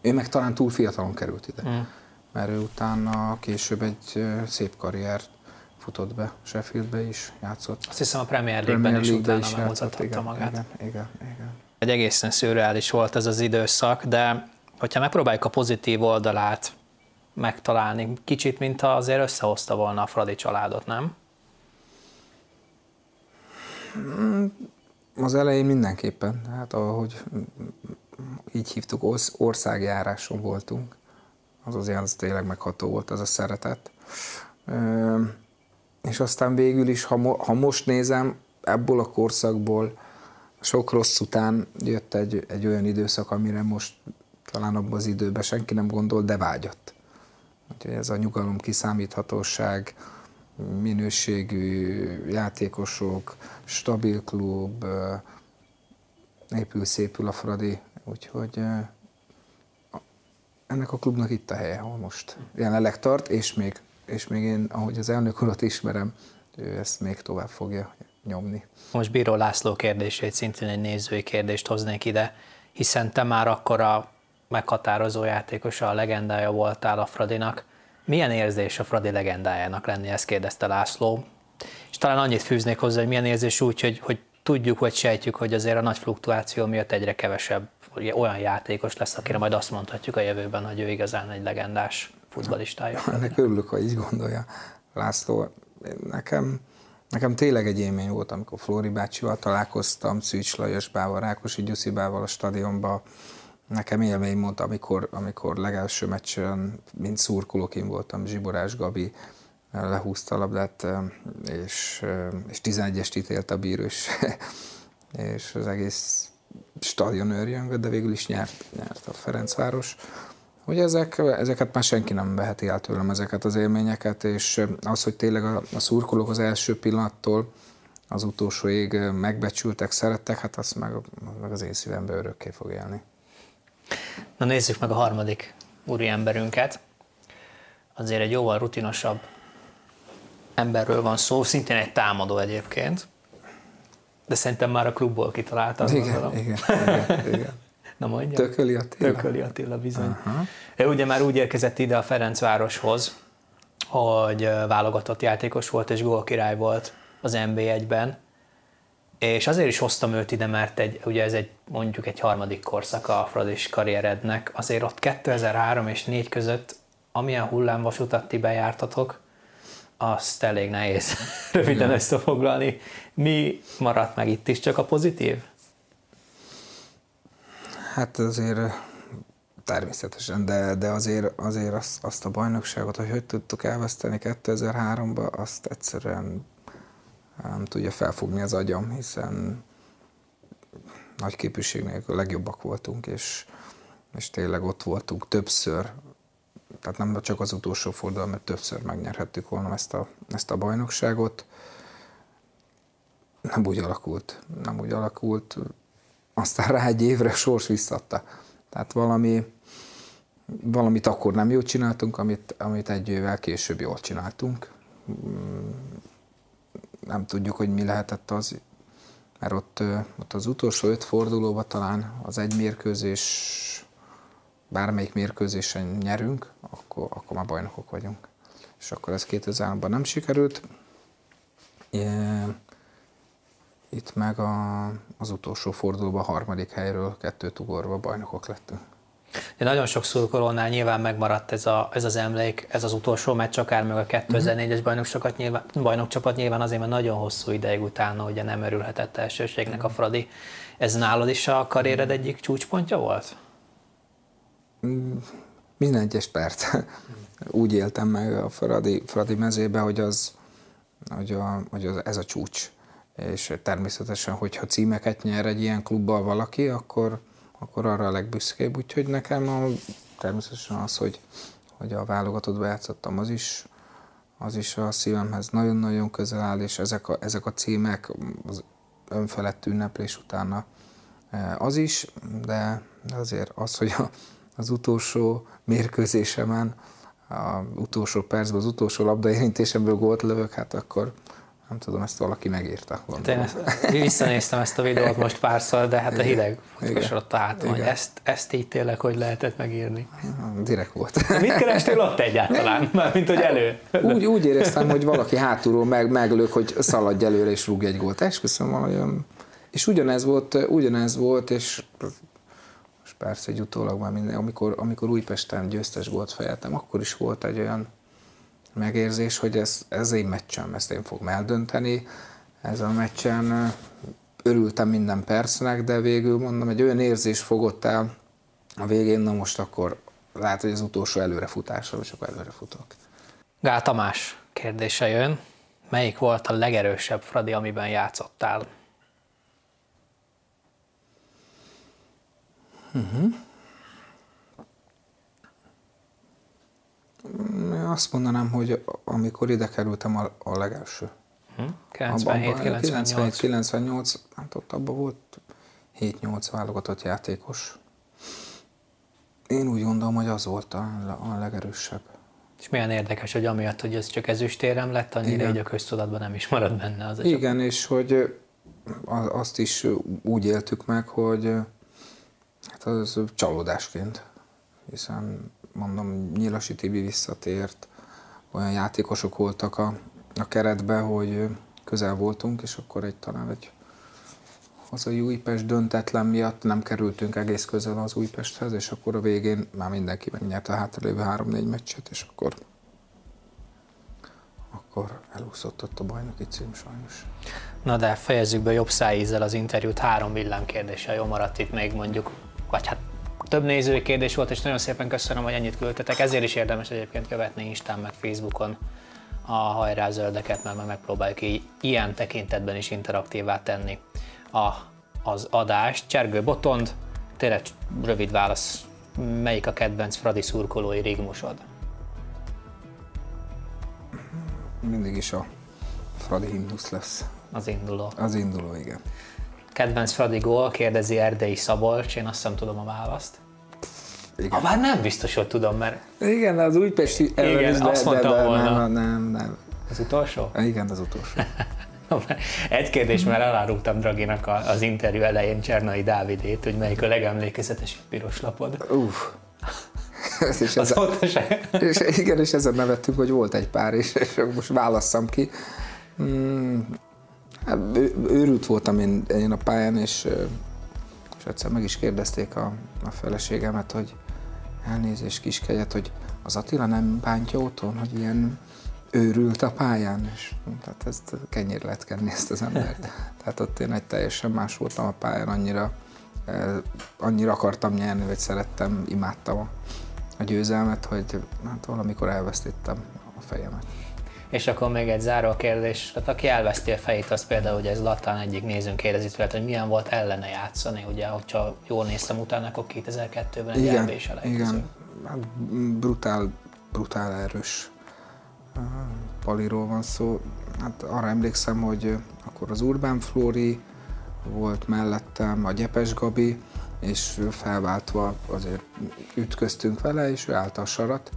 ő meg talán túl fiatalon került ide, mm. mert ő utána később egy szép karriert futott be, Sheffieldbe is játszott. Azt hiszem a Premier League-ben is utána is megmutathatta igen, magát. Igen, igen, igen. Egy egészen szürreális volt ez az időszak, de hogyha megpróbáljuk a pozitív oldalát megtalálni, kicsit, mint azért összehozta volna a Fradi családot, nem? Mm, az elején mindenképpen. Hát ahogy így hívtuk, országjáráson voltunk. Az azért az tényleg megható volt az a szeretet. És aztán végül is, ha, mo- ha most nézem, ebből a korszakból sok rossz után jött egy, egy olyan időszak, amire most talán abban az időben senki nem gondol, de vágyott. Úgyhogy ez a nyugalom, kiszámíthatóság, minőségű játékosok, stabil klub, épül, szépül a Fradi, úgyhogy ennek a klubnak itt a helye, ahol most jelenleg tart, és még, és még én, ahogy az elnök urat ismerem, ő ezt még tovább fogja nyomni. Most Bíró László kérdését, szintén egy nézői kérdést hoznék ide, hiszen te már akkor a meghatározó játékosa, a legendája voltál a Fradinak, Milyen érzés a Fradi legendájának lenni, ezt kérdezte László. És talán annyit fűznék hozzá, hogy milyen érzés úgy, hogy, hogy tudjuk, vagy sejtjük, hogy azért a nagy fluktuáció miatt egyre kevesebb olyan játékos lesz, akire majd azt mondhatjuk a jövőben, hogy ő igazán egy legendás futballistája. Ennek örülök, ha így gondolja László. Nekem, nekem tényleg egy élmény volt, amikor Flóri bácsival találkoztam, Szűcs Lajos Bával, Rákosi Gyuszibával a stadionban. Nekem élmény volt, amikor, amikor legelső meccsen, mint szurkolók én voltam, Zsiborás Gabi lehúzta a labdát, és, és 11-est ítélt a bíró, és, [LAUGHS] és az egész stadion őrjöngött, de végül is nyert, nyert a Ferencváros. Hogy ezek, ezeket már senki nem veheti el tőlem, ezeket az élményeket, és az, hogy tényleg a, a szurkolók az első pillanattól az utolsó ég megbecsültek, szerettek, hát azt meg, meg az én szívembe örökké fog élni. Na nézzük meg a harmadik úri emberünket. Azért egy jóval rutinosabb emberről van szó, szintén egy támadó egyébként, de szerintem már a klubból kitalálta. Igen, igen, igen, igen. Na mondja. Tököli Attila. Tököli Attila bizony. Uh-huh. Ő ugye már úgy érkezett ide a Ferencvároshoz, hogy válogatott játékos volt és gólkirály volt az NB1-ben, és azért is hoztam őt ide, mert egy, ugye ez egy mondjuk egy harmadik korszak a Fradis karrierednek. Azért ott 2003 és 4 között, amilyen hullámvasutat ti bejártatok, azt elég nehéz [LAUGHS] röviden Igen. összefoglalni. Mi maradt meg itt is, csak a pozitív? Hát azért természetesen, de, de azért, azért azt, azt a bajnokságot, hogy hogy tudtuk elveszteni 2003-ba, azt egyszerűen nem tudja felfogni az agyam, hiszen nagy képűség nélkül legjobbak voltunk, és, és tényleg ott voltunk többször, tehát nem csak az utolsó forduló, mert többször megnyerhettük volna ezt a, ezt a bajnokságot. Nem úgy alakult, nem úgy alakult. Aztán rá egy évre sors visszatta. Tehát valami, valamit akkor nem jól csináltunk, amit, amit egy évvel később jól csináltunk nem tudjuk, hogy mi lehetett az, mert ott, ott az utolsó öt fordulóban talán az egy mérkőzés, bármelyik mérkőzésen nyerünk, akkor, akkor már bajnokok vagyunk. És akkor ez 2003-ban nem sikerült. Itt meg a, az utolsó fordulóban harmadik helyről kettőt ugorva bajnokok lettünk. De nagyon sok szurkolónál nyilván megmaradt ez, a, ez az emlék, ez az utolsó meccs, akár meg a 2004-es bajnokcsapat nyilván, bajnokcsapat nyilván azért, mert nagyon hosszú ideig utána ugye nem örülhetett elsőségnek a Fradi. Ez nálad is a karriered egyik csúcspontja volt? Mm, minden egyes perc. [LAUGHS] Úgy éltem meg a Fradi, Fradi mezébe, hogy, az, hogy, a, hogy az, ez a csúcs. És természetesen, hogyha címeket nyer egy ilyen klubbal valaki, akkor, akkor arra a legbüszkébb. Úgyhogy nekem a, természetesen az, hogy, hogy a válogatott játszottam, az is, az is a szívemhez nagyon-nagyon közel áll, és ezek a, ezek a címek, az önfelett ünneplés utána e, az is, de azért az, hogy a, az utolsó mérkőzésemen, az utolsó percben, az utolsó labdaérintésemből gólt lövök, hát akkor, nem tudom, ezt valaki megírta. Hát én ezt, visszanéztem ezt a videót most párszor, de hát a hideg ott a hátam, hogy ezt, ezt így tényleg hogy lehetett megírni. Direkt volt. De mit kerestél ott egyáltalán? Mármint, hogy elő. Úgy, úgy éreztem, hogy valaki hátulról meg, meglök, hogy szaladj előre és rúgj egy gólt. Esküszöm valami És ugyanez volt, ugyanez volt, és most persze egy utólag már minden, amikor, amikor Újpesten győztes gólt fejeltem, akkor is volt egy olyan megérzés, hogy ez, ez én meccsem, ezt én fogom eldönteni. Ez a meccsen örültem minden percnek, de végül mondom, egy olyan érzés fogott el a végén, na most akkor lehet, hogy az utolsó előrefutásra, és akkor előre futok. Gál Tamás kérdése jön. Melyik volt a legerősebb Fradi, amiben játszottál? Uh-huh. Azt mondanám, hogy amikor ide kerültem a, a legelső. 97-98. 98, hát ott abban volt 7-8 válogatott játékos. Én úgy gondolom, hogy az volt a, a legerősebb. És milyen érdekes, hogy amiatt, hogy ez csak ezüstérem lett, annyira Igen. így a köztudatban nem is marad benne az Igen, és hogy azt is úgy éltük meg, hogy hát az csalódásként, hiszen mondom, Nyilasi Tibi visszatért, olyan játékosok voltak a, a keretben, hogy közel voltunk, és akkor egy talán egy hazai Újpest döntetlen miatt nem kerültünk egész közel az Újpesthez, és akkor a végén már mindenki megnyerte a hátralévő három-négy meccset, és akkor akkor elúszott ott a bajnoki cím sajnos. Na de fejezzük be jobb szájízzel az interjút három villámkérdéssel. Jó maradt itt még mondjuk, vagy hát több nézői kérdés volt, és nagyon szépen köszönöm, hogy ennyit küldtetek. Ezért is érdemes egyébként követni Instán meg Facebookon a hajrá zöldeket, mert megpróbáljuk így ilyen tekintetben is interaktívá tenni a, az adást. Csergő Botond, tényleg rövid válasz, melyik a kedvenc Fradi szurkolói rigmusod? Mindig is a Fradi himnusz lesz. Az induló. Az induló, igen. Kedvenc Fradi gól, kérdezi Erdei Szabolcs, én azt hiszem tudom a választ. Igen. Ha bár nem biztos, hogy tudom, mert Igen, az újpesti ellen Igen, de, azt de, mondtam de volna. nem, nem, nem. az utolsó? Igen, az utolsó. [LAUGHS] Egy kérdés, mert elárultam Draginak a- az interjú elején Csernai Dávidét, hogy melyik a legemlékezetesebb piros lapod. Uff. [LAUGHS] és, ez, Azóta se. és igen, és ezen nevettünk, hogy volt egy pár, és, és most válasszam ki. Mm, hát ő- őrült voltam én, én a pályán, és, és egyszer meg is kérdezték a, a feleségemet, hogy elnézést kiskegyet, hogy az Attila nem bántja otthon, hogy ilyen őrült a pályán, és tehát ezt kenyér lehet kenni ezt az embert. [LAUGHS] Tehát ott én egy teljesen más voltam a pályán, annyira, annyira akartam nyerni, vagy szerettem, imádtam a, a győzelmet, hogy hát valamikor elvesztettem a fejemet. És akkor még egy záró kérdés, tehát aki elveszti a fejét, az például, hogy ez Latán egyik nézőnk kérdezi tőled, hogy milyen volt ellene játszani, ugye, hogyha jól néztem utána, akkor 2002-ben egy Igen, igen. Hát brutál, brutál erős paliról van szó. Hát arra emlékszem, hogy akkor az Urbán Flóri volt mellettem, a Gyepes Gabi, és felváltva azért ütköztünk vele, és ő állta a sarat.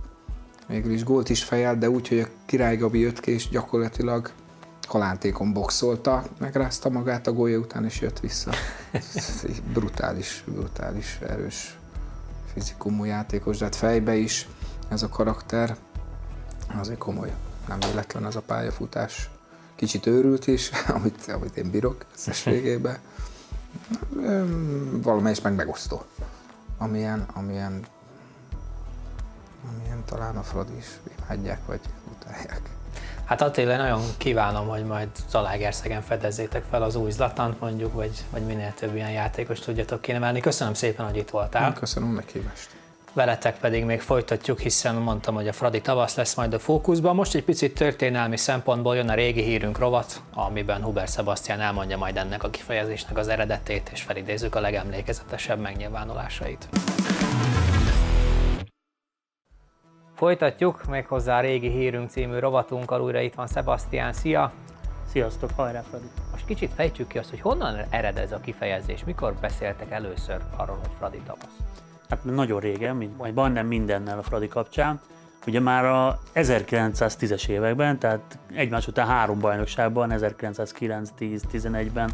Végül is gólt is fejelt, de úgy, hogy a Király Gabi jött ki, és gyakorlatilag halántékon boxolta, megrázta magát a gólya után, és jött vissza. [LAUGHS] brutális, brutális, erős fizikumú játékos, de hát fejbe is ez a karakter azért komoly. Nem véletlen ez a pályafutás. Kicsit őrült is, [LAUGHS] amit, amit én bírok összességében. [LAUGHS] Valamelyest meg megosztó. Amilyen, amilyen, amilyen talán a Fradi is imádják, vagy utálják. Hát Attila, én nagyon kívánom, hogy majd Zalaegerszegen fedezzétek fel az új Zlatant mondjuk, vagy, vagy minél több ilyen játékos tudjatok kiemelni. Köszönöm szépen, hogy itt voltál. Köszönöm a meghívást. Veletek pedig még folytatjuk, hiszen mondtam, hogy a Fradi tavasz lesz majd a fókuszban. Most egy picit történelmi szempontból jön a régi hírünk rovat, amiben Huber Sebastian elmondja majd ennek a kifejezésnek az eredetét, és felidézzük a legemlékezetesebb megnyilvánulásait. Folytatjuk méghozzá a régi hírünk című rovatunkkal, újra itt van Sebastian, szia! Sziasztok, hajrá Fradi! Most kicsit fejtsük ki azt, hogy honnan ered ez a kifejezés, mikor beszéltek először arról, hogy Fradi tavasz? Hát nagyon régen, mint, vagy majdnem mindennel a Fradi kapcsán. Ugye már a 1910-es években, tehát egymás után három bajnokságban, 1909, 10, 11-ben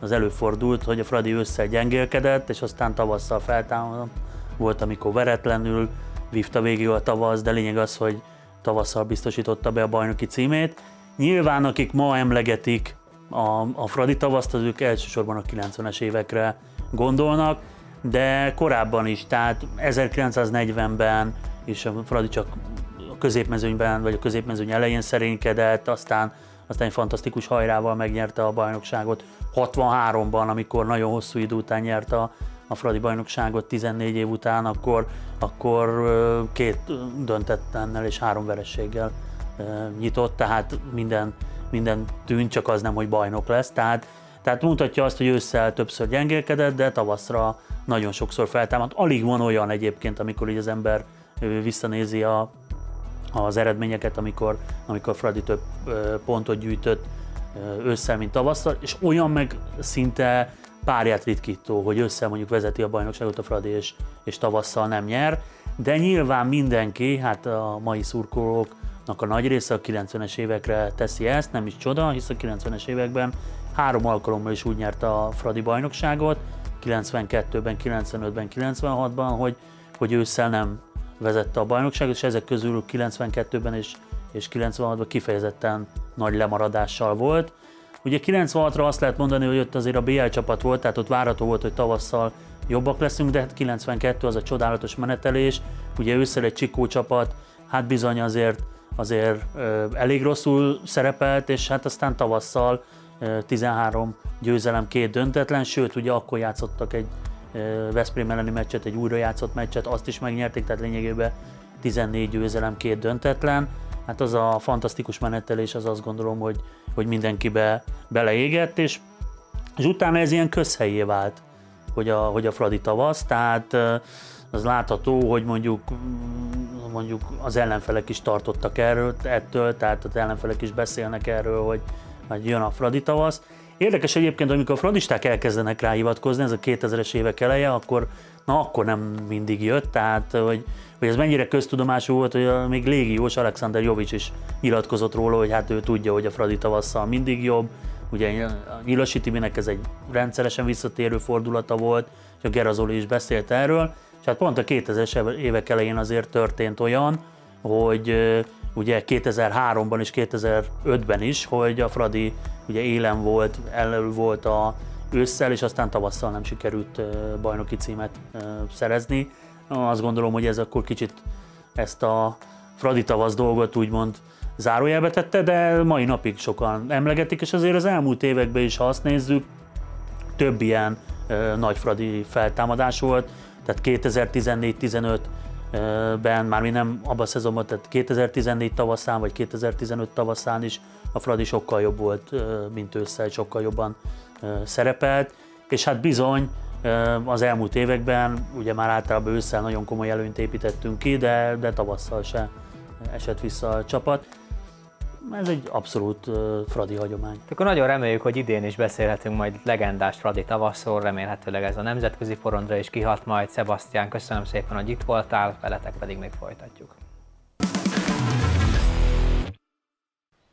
az előfordult, hogy a Fradi ősszel gyengélkedett, és aztán tavasszal feltámadott. Volt, amikor veretlenül vívta végig a tavasz, de lényeg az, hogy tavasszal biztosította be a bajnoki címét. Nyilván, akik ma emlegetik a, a Fradi tavaszt, az ők elsősorban a 90-es évekre gondolnak, de korábban is, tehát 1940-ben is a Fradi csak a középmezőnyben, vagy a középmezőny elején szerénykedett, aztán, aztán egy fantasztikus hajrával megnyerte a bajnokságot. 63-ban, amikor nagyon hosszú idő után nyerte a, a Fradi bajnokságot 14 év után, akkor, akkor két döntettennel és három verességgel ö, nyitott, tehát minden, minden tűnt, csak az nem, hogy bajnok lesz. Tehát, tehát mutatja azt, hogy ősszel többször gyengélkedett, de tavaszra nagyon sokszor feltámadt. Alig van olyan egyébként, amikor így az ember visszanézi a, az eredményeket, amikor, amikor Fradi több pontot gyűjtött ősszel, mint tavasszal, és olyan meg szinte párját ritkító, hogy ősszel mondjuk vezeti a bajnokságot a Fradi, és, és tavasszal nem nyer, de nyilván mindenki, hát a mai szurkolóknak a nagy része a 90-es évekre teszi ezt, nem is csoda, hisz a 90-es években három alkalommal is úgy nyerte a Fradi bajnokságot, 92-ben, 95-ben, 96-ban, hogy, hogy ősszel nem vezette a bajnokságot, és ezek közül 92-ben és és 96-ban kifejezetten nagy lemaradással volt. Ugye 96-ra azt lehet mondani, hogy ott azért a BL csapat volt, tehát ott várható volt, hogy tavasszal jobbak leszünk, de 92 hát az a csodálatos menetelés, ugye ősszel egy Csikó csapat, hát bizony azért, azért elég rosszul szerepelt, és hát aztán tavasszal ö, 13 győzelem, két döntetlen, sőt ugye akkor játszottak egy Veszprém elleni meccset, egy újra játszott meccset, azt is megnyerték, tehát lényegében 14 győzelem, két döntetlen. Hát az a fantasztikus menetelés, az azt gondolom, hogy, hogy mindenkibe beleégett, és, és utána ez ilyen közhelyé vált, hogy a, hogy a Fradi tavasz, tehát az látható, hogy mondjuk mondjuk az ellenfelek is tartottak erről, ettől, tehát az ellenfelek is beszélnek erről, hogy, hogy jön a Fradi tavasz. Érdekes egyébként, amikor a fradisták elkezdenek rá hivatkozni, ez a 2000-es évek eleje, akkor, na akkor nem mindig jött, tehát hogy, hogy ez mennyire köztudomású volt, hogy még légiós Alexander Jovic is nyilatkozott róla, hogy hát ő tudja, hogy a Fradi tavasszal mindig jobb, ugye a Nyilasi Tibinek ez egy rendszeresen visszatérő fordulata volt, és a Gerazoli is beszélt erről, és hát pont a 2000-es évek elején azért történt olyan, hogy ugye 2003-ban és 2005-ben is, hogy a Fradi ugye élen volt, elő volt a ősszel, és aztán tavasszal nem sikerült bajnoki címet szerezni. Azt gondolom, hogy ez akkor kicsit ezt a Fradi tavasz dolgot úgymond zárójelbe tette, de mai napig sokan emlegetik, és azért az elmúlt években is, ha azt nézzük, több ilyen nagy Fradi feltámadás volt, tehát 2014-15 ben, már mi nem abban a szezonban, tehát 2014 tavaszán vagy 2015 tavaszán is a Fradi sokkal jobb volt, mint ősszel, sokkal jobban szerepelt, és hát bizony az elmúlt években, ugye már általában ősszel nagyon komoly előnyt építettünk ki, de, de tavasszal se esett vissza a csapat ez egy abszolút uh, Fradi hagyomány. Akkor nagyon reméljük, hogy idén is beszélhetünk majd legendás Fradi tavaszról, remélhetőleg ez a nemzetközi porondra is kihat majd. Sebastian, köszönöm szépen, hogy itt voltál, veletek pedig még folytatjuk.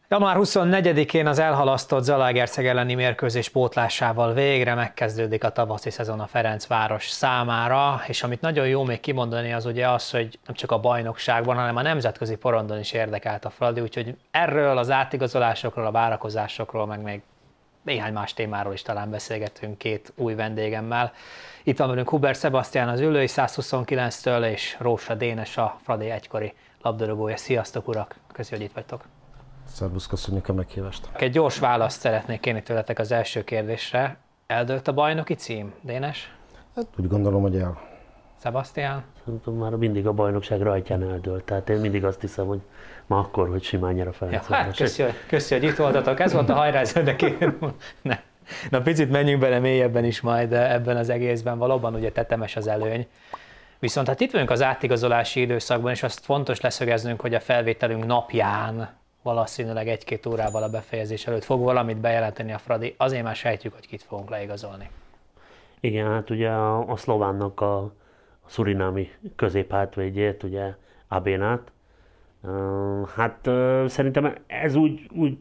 Január 24-én az elhalasztott Zalaegerszeg elleni mérkőzés pótlásával végre megkezdődik a tavaszi szezon a Ferencváros számára, és amit nagyon jó még kimondani az ugye az, hogy nem csak a bajnokságban, hanem a nemzetközi porondon is érdekelt a Fradi, úgyhogy erről az átigazolásokról, a várakozásokról, meg még néhány más témáról is talán beszélgetünk két új vendégemmel. Itt van velünk Hubert Sebastian az ülői 129-től, és Rósa Dénes a Fradi egykori labdarúgója. Sziasztok urak! Köszönjük, hogy itt vagytok! Szervusz, köszönjük a meghívást. Egy gyors választ szeretnék kérni tőletek az első kérdésre. Eldőlt a bajnoki cím, Dénes? Hát úgy gondolom, hogy el. Sebastian? Szerintem már mindig a bajnokság rajtján eldőlt. Tehát én mindig azt hiszem, hogy ma akkor, hogy simán nyer a Ferencváros. Ja, hát köszi, köszi, hogy itt voltatok. Ez volt a hajrázó, de [LAUGHS] ne. Na picit menjünk bele mélyebben is majd ebben az egészben. Valóban ugye tetemes az előny. Viszont hát itt vagyunk az átigazolási időszakban, és azt fontos leszögeznünk, hogy a felvételünk napján valószínűleg egy-két órával a befejezés előtt fog valamit bejelenteni a Fradi, azért már sejtjük, hogy kit fogunk leigazolni. Igen, hát ugye a, a szlovánnak a, a szurinámi középhátvédjét, ugye Abénát. Hát szerintem ez úgy, úgy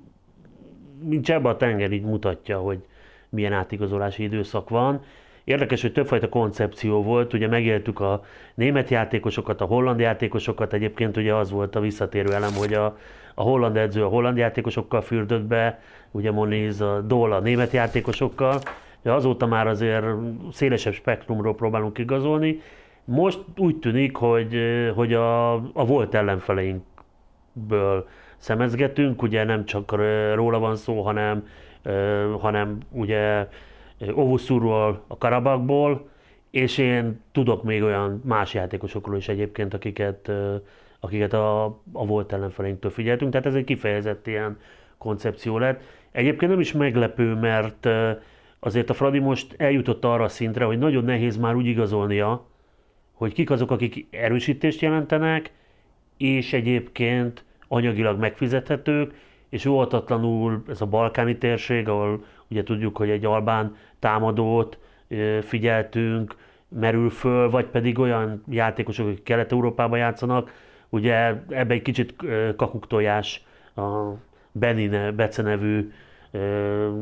mint Cseba a tenger így mutatja, hogy milyen átigazolási időszak van. Érdekes, hogy többfajta koncepció volt, ugye megéltük a német játékosokat, a holland játékosokat, egyébként ugye az volt a visszatérő elem, hogy a, a holland edző a holland játékosokkal fürdött be, ugye Moniz a Dól a német játékosokkal, de azóta már azért szélesebb spektrumról próbálunk igazolni. Most úgy tűnik, hogy, hogy a, a volt ellenfeleinkből szemezgetünk, ugye nem csak róla van szó, hanem, hanem ugye Ovuszurról, a Karabakból, és én tudok még olyan más játékosokról is egyébként, akiket, akiket a, a volt ellenfeleinktől figyeltünk, tehát ez egy kifejezett ilyen koncepció lett. Egyébként nem is meglepő, mert azért a Fradi most eljutott arra a szintre, hogy nagyon nehéz már úgy igazolnia, hogy kik azok, akik erősítést jelentenek, és egyébként anyagilag megfizethetők, és óvatatlanul ez a balkáni térség, ahol ugye tudjuk, hogy egy albán támadót figyeltünk, merül föl, vagy pedig olyan játékosok, akik Kelet-Európában játszanak, ugye ebbe egy kicsit kakuktojás a Benine, Bece nevű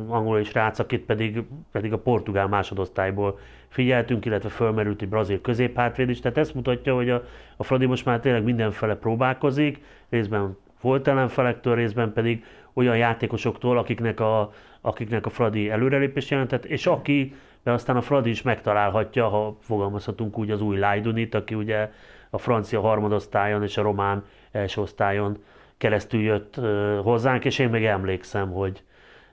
angol és rác, akit pedig, pedig a portugál másodosztályból figyeltünk, illetve fölmerült egy brazil középhátvéd is, tehát ezt mutatja, hogy a, a Fradi most már tényleg mindenfele próbálkozik, részben volt ellenfelektől, részben pedig olyan játékosoktól, akiknek a, akiknek a Fradi előrelépést jelentett, és aki, de aztán a Fradi is megtalálhatja, ha fogalmazhatunk úgy az új Lajdunit, aki ugye a francia harmadosztályon és a román első osztályon keresztül jött hozzánk, és én még emlékszem, hogy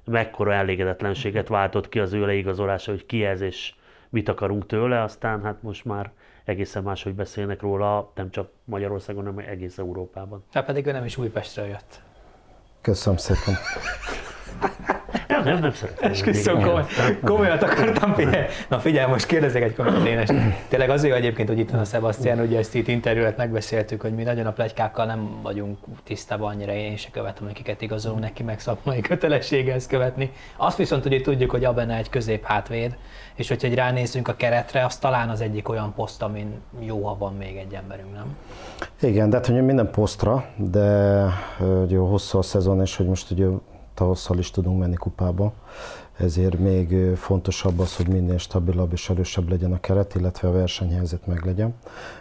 mekkora elégedetlenséget váltott ki az ő leigazolása, hogy ki ez, és mit akarunk tőle, aztán hát most már egészen máshogy beszélnek róla, nem csak Magyarországon, hanem egész Európában. Hát pedig ő nem is Újpestről jött. Köszönöm szépen. [LAUGHS] Nem, nem, nem szeretem. Esküszöm, komoly, komolyat akartam figyelni. Na figyelj, most kérdezek egy komoly Dénes. Tényleg az jó egyébként, hogy itt van a Sebastian, ugye ezt itt interjúet megbeszéltük, hogy mi nagyon a plegykákkal nem vagyunk tisztában annyira, én se követem, hogy kiket igazolunk neki, meg szakmai kötelessége ezt követni. Azt viszont ugye tudjuk, hogy abban egy közép hátvéd, és hogyha egy ránézzünk a keretre, az talán az egyik olyan poszt, amin jó, ha van még egy emberünk, nem? Igen, de hát hogy minden posztra, de ugye hosszú a szezon, és hogy most ugye tavasszal is tudunk menni kupába, ezért még fontosabb az, hogy minél stabilabb és erősebb legyen a keret, illetve a versenyhelyzet meg legyen.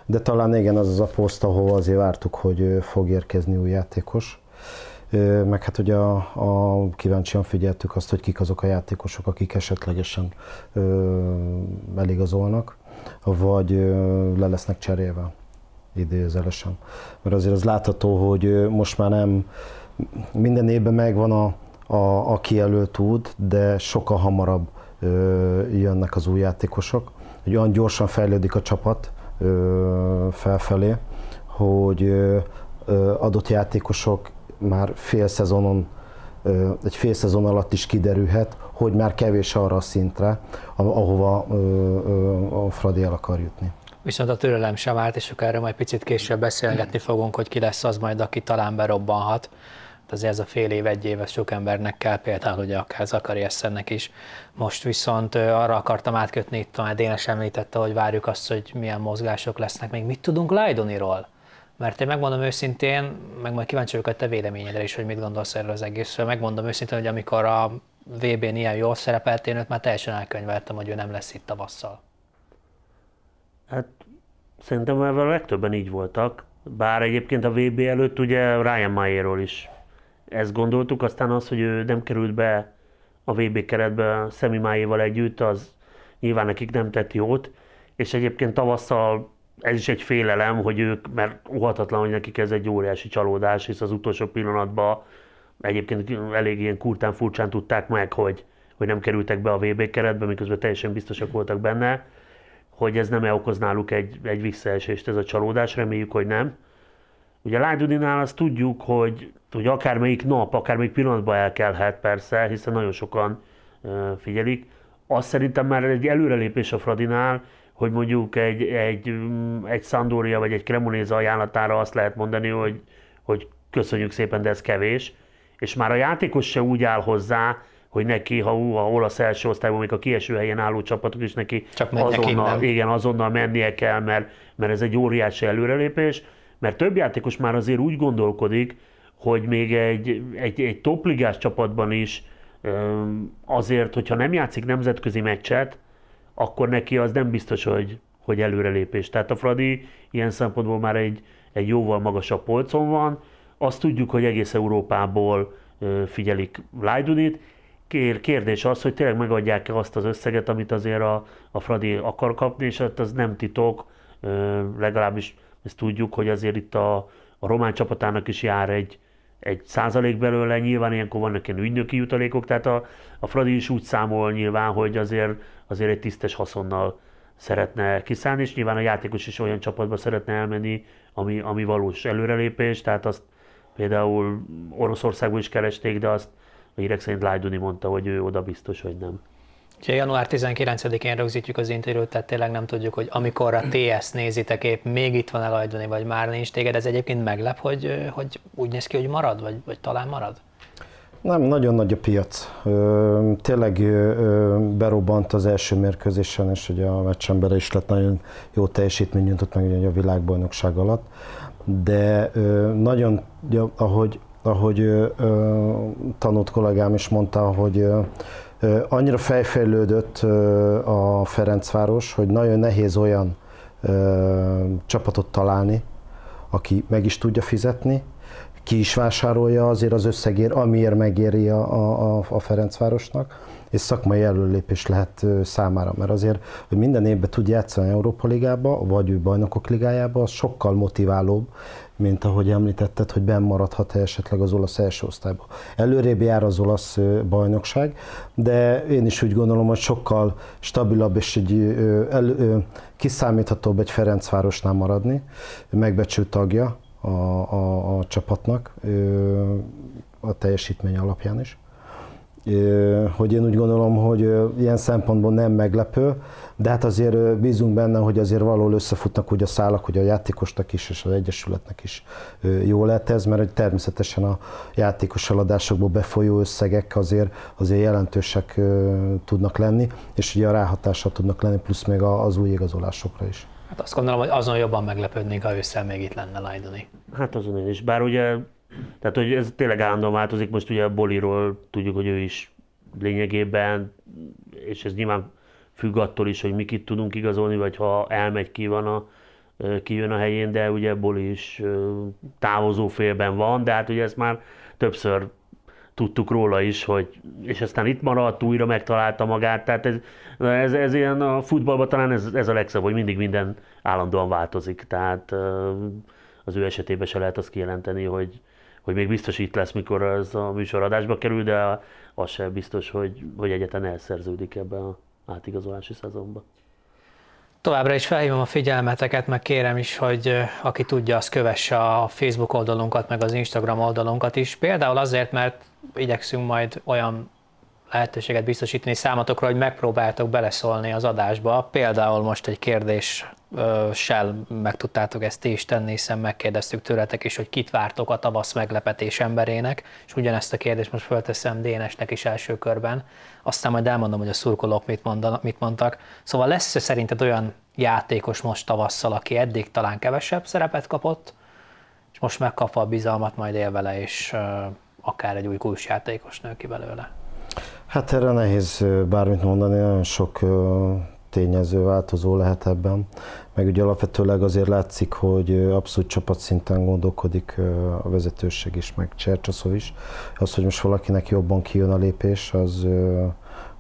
De talán igen, az az a poszt, ahol azért vártuk, hogy fog érkezni új játékos. Meg hát ugye a, a kíváncsian figyeltük azt, hogy kik azok a játékosok, akik esetlegesen ö, eligazolnak, vagy ö, le lesznek cserélve idézelesen. Mert azért az látható, hogy most már nem minden évben megvan a, a, a kijelölt út, de sokkal hamarabb ö, jönnek az új játékosok. Hogy olyan gyorsan fejlődik a csapat ö, felfelé, hogy ö, adott játékosok már fél szezonon, ö, egy fél szezon alatt is kiderülhet, hogy már kevés arra a szintre, ahova ö, ö, a Fradi el akar jutni. Viszont a türelem sem állt, és akkor erről majd picit később beszélgetni fogunk, hogy ki lesz az majd, aki talán berobbanhat. Azért ez a fél év, egy év, sok embernek kell, például ugye akár Zakari Eszennek is. Most viszont arra akartam átkötni, itt a Dénes említette, hogy várjuk azt, hogy milyen mozgások lesznek. Még mit tudunk Lajdoniról? Mert én megmondom őszintén, meg majd kíváncsi vagyok a te véleményedre is, hogy mit gondolsz erről az egészről. Megmondom őszintén, hogy amikor a VB-n ilyen jól szerepelt, én őt már teljesen elkönyveltem, hogy ő nem lesz itt tavasszal. Hát szerintem ebben a legtöbben így voltak. Bár egyébként a VB előtt ugye Ryan Mayerról is ezt gondoltuk, aztán az, hogy ő nem került be a VB keretbe Szemi Májéval együtt, az nyilván nekik nem tett jót, és egyébként tavasszal ez is egy félelem, hogy ők, mert uhatatlan, hogy nekik ez egy óriási csalódás, hisz az utolsó pillanatban egyébként elég ilyen kurtán furcsán tudták meg, hogy, hogy nem kerültek be a VB keretbe, miközben teljesen biztosak voltak benne, hogy ez nem okoz náluk egy, egy visszaesést ez a csalódás, reméljük, hogy nem. Ugye Lájdudinál azt tudjuk, hogy, hogy akármelyik nap, akármelyik pillanatban elkelhet persze, hiszen nagyon sokan figyelik. Azt szerintem már egy előrelépés a Fradinál, hogy mondjuk egy, egy, egy Sandoria vagy egy Cremonese ajánlatára azt lehet mondani, hogy, hogy köszönjük szépen, de ez kevés. És már a játékos se úgy áll hozzá, hogy neki, ha a olasz első osztályban, még a kieső helyen álló csapatok is neki Csak azonnal, igen, azonnal mennie kell, mert, mert ez egy óriási előrelépés, mert több játékos már azért úgy gondolkodik, hogy még egy, egy, egy topligás csapatban is azért, hogyha nem játszik nemzetközi meccset, akkor neki az nem biztos, hogy, hogy előrelépés. Tehát a Fradi ilyen szempontból már egy, egy jóval magasabb polcon van. Azt tudjuk, hogy egész Európából figyelik Lajdunit. Kérdés az, hogy tényleg megadják-e azt az összeget, amit azért a, a Fradi akar kapni, és hát az nem titok, legalábbis ezt tudjuk, hogy azért itt a, a román csapatának is jár egy, egy százalék belőle, nyilván ilyenkor vannak ilyen ügynöki jutalékok, tehát a, a Fradi is úgy számol nyilván, hogy azért, azért egy tisztes haszonnal szeretne kiszállni, és nyilván a játékos is olyan csapatba szeretne elmenni, ami, ami valós előrelépés, tehát azt például Oroszországban is keresték, de azt a hírek szerint Lajduni mondta, hogy ő oda biztos, hogy nem. Ugye január 19-én rögzítjük az interjút, tehát tényleg nem tudjuk, hogy amikor a TS nézitek épp, még itt van elajdani, vagy már nincs téged, ez egyébként meglep, hogy, hogy úgy néz ki, hogy marad, vagy, vagy talán marad? Nem, nagyon nagy a piac. Tényleg berobbant az első mérkőzésen, és ugye a meccsen is lett nagyon jó teljesítmény nyújtott meg ugye a világbajnokság alatt. De nagyon, ahogy, ahogy tanult kollégám is mondta, hogy Annyira fejfejlődött a Ferencváros, hogy nagyon nehéz olyan csapatot találni, aki meg is tudja fizetni, ki is vásárolja azért az összegér, amiért megéri a, a, a Ferencvárosnak és szakmai előlépés lehet számára, mert azért, hogy minden évben tud játszani Európa Ligába, vagy ő bajnokok ligájába, az sokkal motiválóbb, mint ahogy említetted, hogy benn maradhat esetleg az olasz első osztályba. Előrébb jár az olasz bajnokság, de én is úgy gondolom, hogy sokkal stabilabb és egy el, kiszámíthatóbb egy Ferencvárosnál maradni, megbecsült tagja a, a, a csapatnak a teljesítmény alapján is hogy én úgy gondolom, hogy ilyen szempontból nem meglepő, de hát azért bízunk benne, hogy azért valahol összefutnak úgy a szálak, hogy a játékosnak is és az Egyesületnek is jó lehet ez, mert természetesen a játékos eladásokból befolyó összegek azért, azért jelentősek tudnak lenni, és ugye a ráhatással tudnak lenni, plusz még az új igazolásokra is. Hát azt gondolom, hogy azon jobban meglepődnénk, ha ősszel még itt lenne Lajdoni. Hát azon én is, bár ugye tehát, hogy ez tényleg állandóan változik. Most ugye a Boliról tudjuk, hogy ő is lényegében, és ez nyilván függ attól is, hogy mikit tudunk igazolni, vagy ha elmegy ki van a, kijön a helyén, de ugye Boli is távozó félben van, de hát ugye ezt már többször tudtuk róla is, hogy, és aztán itt maradt, újra megtalálta magát, tehát ez, ez, ez ilyen a futballban talán ez, ez a legszebb, hogy mindig minden állandóan változik, tehát az ő esetében se lehet azt kijelenteni, hogy, hogy még biztos itt lesz, mikor ez a műsor adásba kerül, de az sem biztos, hogy, hogy egyetlen elszerződik ebben a átigazolási szezonban. Továbbra is felhívom a figyelmeteket, meg kérem is, hogy aki tudja, az kövesse a Facebook oldalunkat, meg az Instagram oldalunkat is. Például azért, mert igyekszünk majd olyan lehetőséget biztosítani számotokra, hogy megpróbáltok beleszólni az adásba. Például most egy kérdéssel meg tudtátok ezt is tenni, hiszen megkérdeztük tőletek is, hogy kit vártok a tavasz meglepetés emberének, és ugyanezt a kérdést most fölteszem Dénesnek is első körben. Aztán majd elmondom, hogy a szurkolók mit, mondanak, mit mondtak. Szóval lesz szerinted olyan játékos most tavasszal, aki eddig talán kevesebb szerepet kapott, és most megkapva a bizalmat, majd él vele, és akár egy új kulcsjátékos nő ki belőle? Hát erre nehéz bármit mondani, nagyon sok tényező változó lehet ebben. Meg ugye alapvetőleg azért látszik, hogy abszolút csapatszinten gondolkodik a vezetőség is, meg Csercsaszov is. Az, hogy most valakinek jobban kijön a lépés, az,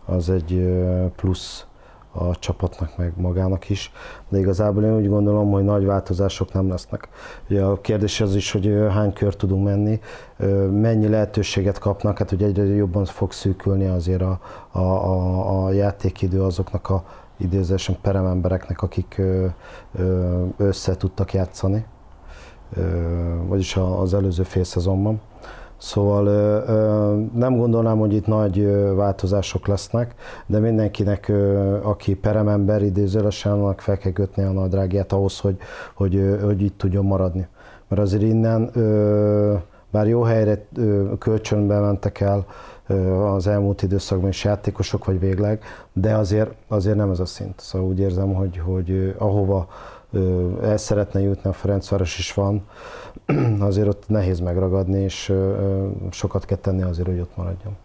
az egy plusz a csapatnak, meg magának is. De igazából én úgy gondolom, hogy nagy változások nem lesznek. Ugye a kérdés az is, hogy hány kör tudunk menni, mennyi lehetőséget kapnak, hát ugye egyre jobban fog szűkülni azért a, a, a, a játékidő azoknak a idézésen peremembereknek, akik össze tudtak játszani, vagyis az előző fél szezonban. Szóval nem gondolnám, hogy itt nagy változások lesznek, de mindenkinek, aki peremember idézőlesen, annak fel kell kötni a nadrágját ahhoz, hogy, hogy, hogy itt tudjon maradni. Mert azért innen, bár jó helyre kölcsönbe mentek el az elmúlt időszakban is játékosok, vagy végleg, de azért, azért nem ez a szint. Szóval úgy érzem, hogy, hogy ahova el szeretne jutni, a Ferencváros is van, [CLEARS THROAT] azért ott nehéz megragadni, és sokat kell tenni azért, hogy ott maradjon.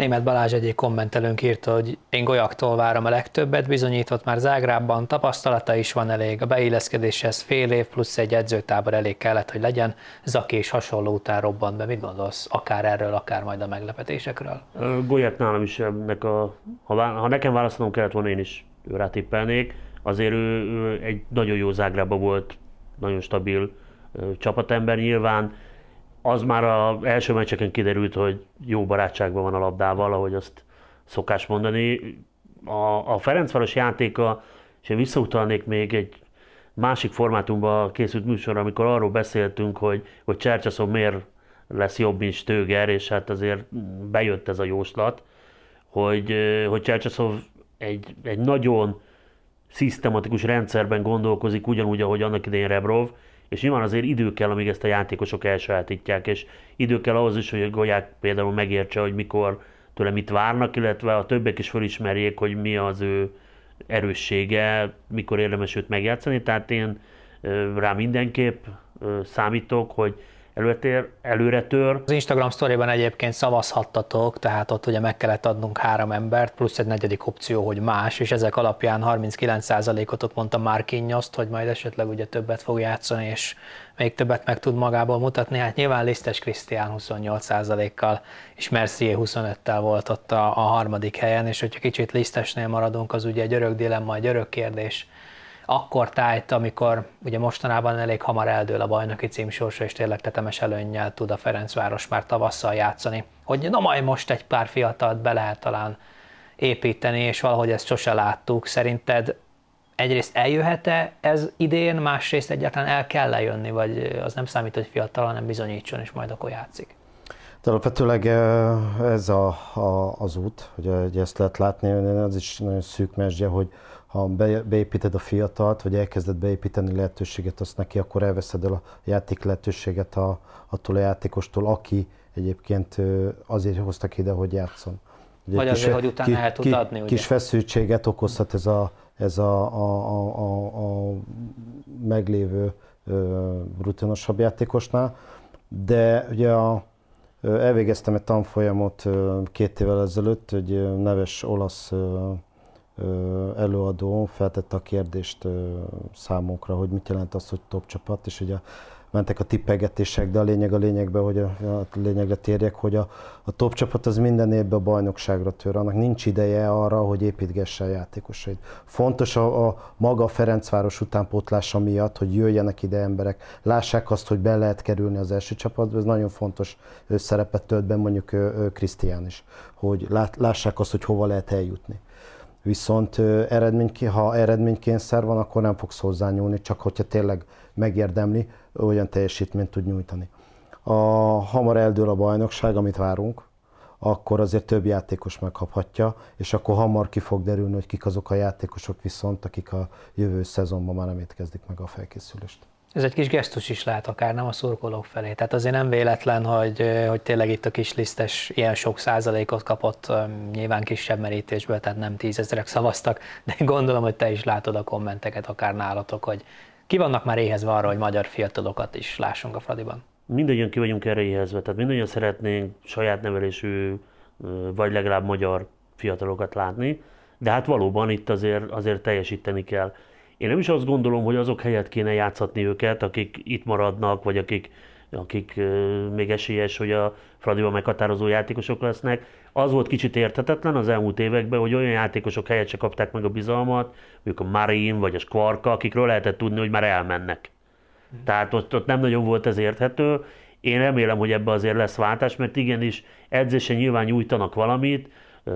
Német Balázs egyik kommentelőnk írta, hogy én Golyaktól várom a legtöbbet, bizonyított már Zágrában, tapasztalata is van elég, a beilleszkedéshez fél év plusz egy edzőtábor elég kellett, hogy legyen, Zaki is hasonló után robbant be. Mit gondolsz, akár erről, akár majd a meglepetésekről? Golyák nálam is ennek a, ha, ha nekem választanom kellett volna, én is őrá tippelnék. Azért ő, ő egy nagyon jó Zágrában volt, nagyon stabil csapatember nyilván. Az már az első meccseken kiderült, hogy jó barátságban van a labdával, ahogy azt szokás mondani. A, a Ferencváros játéka, és én visszautalnék még egy másik formátumban készült műsor, amikor arról beszéltünk, hogy, hogy Csercsaszon miért lesz jobb, mint Stöger, és hát azért bejött ez a jóslat, hogy, hogy Csercsaszov egy, egy nagyon szisztematikus rendszerben gondolkozik, ugyanúgy, ahogy annak idején Rebrov, és nyilván azért idő kell, amíg ezt a játékosok elsajátítják, és idő kell ahhoz is, hogy a Golyák például megértse, hogy mikor tőle mit várnak, illetve a többek is felismerjék, hogy mi az ő erőssége, mikor érdemes őt megjátszani. Tehát én rá mindenképp számítok, hogy előretér, előre tör. Az Instagram sztoriban egyébként szavazhattatok, tehát ott ugye meg kellett adnunk három embert, plusz egy negyedik opció, hogy más, és ezek alapján 39%-ot ott mondta Marquinhos-t, hogy majd esetleg ugye többet fog játszani, és még többet meg tud magából mutatni. Hát nyilván Lisztes Krisztián 28%-kal, és Mercier 25-tel volt ott a, a harmadik helyen, és hogyha kicsit Lisztesnél maradunk, az ugye egy örök dilemma, egy örök kérdés, akkor tájt, amikor ugye mostanában elég hamar eldől a bajnoki címsorsa, és tényleg tetemes előnnyel tud a Ferencváros már tavasszal játszani, hogy na majd most egy pár fiatalt be lehet talán építeni, és valahogy ezt sose láttuk. Szerinted egyrészt eljöhet-e ez idén, másrészt egyáltalán el kell lejönni, vagy az nem számít, hogy fiatal, hanem bizonyítson, és majd akkor játszik? De alapvetőleg ez a, a, az út, hogy ezt lehet látni, az is nagyon szűk mesdje, hogy ha be, beépíted a fiatalt, vagy elkezded beépíteni lehetőséget azt neki, akkor elveszed el a játék lehetőséget a, attól a játékostól, aki egyébként azért hoztak ide, hogy játszon. Ugye vagy kis, azért, hogy utána ki, el tud adni, ugye? Kis feszültséget okozhat ez a, ez a, a, a, a, a meglévő rutinosabb játékosnál, de ugye a, elvégeztem egy tanfolyamot két évvel ezelőtt, egy neves olasz előadó feltette a kérdést számunkra, hogy mit jelent az, hogy top csapat, és ugye mentek a tippegetések, de a lényeg a lényegben, hogy a, a lényegre térjek, hogy a, a top csapat az minden évben a bajnokságra tör, annak nincs ideje arra, hogy építgesse a játékosait. Fontos a, a maga a Ferencváros utánpótlása miatt, hogy jöjjenek ide emberek, lássák azt, hogy be lehet kerülni az első csapatba, ez nagyon fontos szerepet tölt be mondjuk Krisztián is, hogy lássák azt, hogy hova lehet eljutni. Viszont eredmény, ha eredménykényszer van, akkor nem fogsz hozzányúlni, csak hogyha tényleg megérdemli, olyan teljesítményt tud nyújtani. A hamar eldől a bajnokság, amit várunk, akkor azért több játékos megkaphatja, és akkor hamar ki fog derülni, hogy kik azok a játékosok viszont, akik a jövő szezonban már nem kezdik meg a felkészülést. Ez egy kis gesztus is lehet akár, nem a szurkolók felé. Tehát azért nem véletlen, hogy, hogy tényleg itt a kis lisztes ilyen sok százalékot kapott, nyilván kisebb merítésből, tehát nem tízezerek szavaztak, de gondolom, hogy te is látod a kommenteket akár nálatok, hogy ki vannak már éhezve arra, hogy magyar fiatalokat is lássunk a Fradiban? Mindannyian ki vagyunk erre éhezve, tehát mindannyian szeretnénk saját nevelésű, vagy legalább magyar fiatalokat látni, de hát valóban itt azért, azért teljesíteni kell. Én nem is azt gondolom, hogy azok helyett kéne játszatni őket, akik itt maradnak, vagy akik, akik még esélyes, hogy a Fradiban meghatározó játékosok lesznek. Az volt kicsit érthetetlen az elmúlt években, hogy olyan játékosok helyett se kapták meg a bizalmat, mondjuk a Marin vagy a Skvarka, akikről lehetett tudni, hogy már elmennek. Tehát ott, ott nem nagyon volt ez érthető. Én remélem, hogy ebbe azért lesz váltás, mert igenis edzésen nyilván nyújtanak valamit,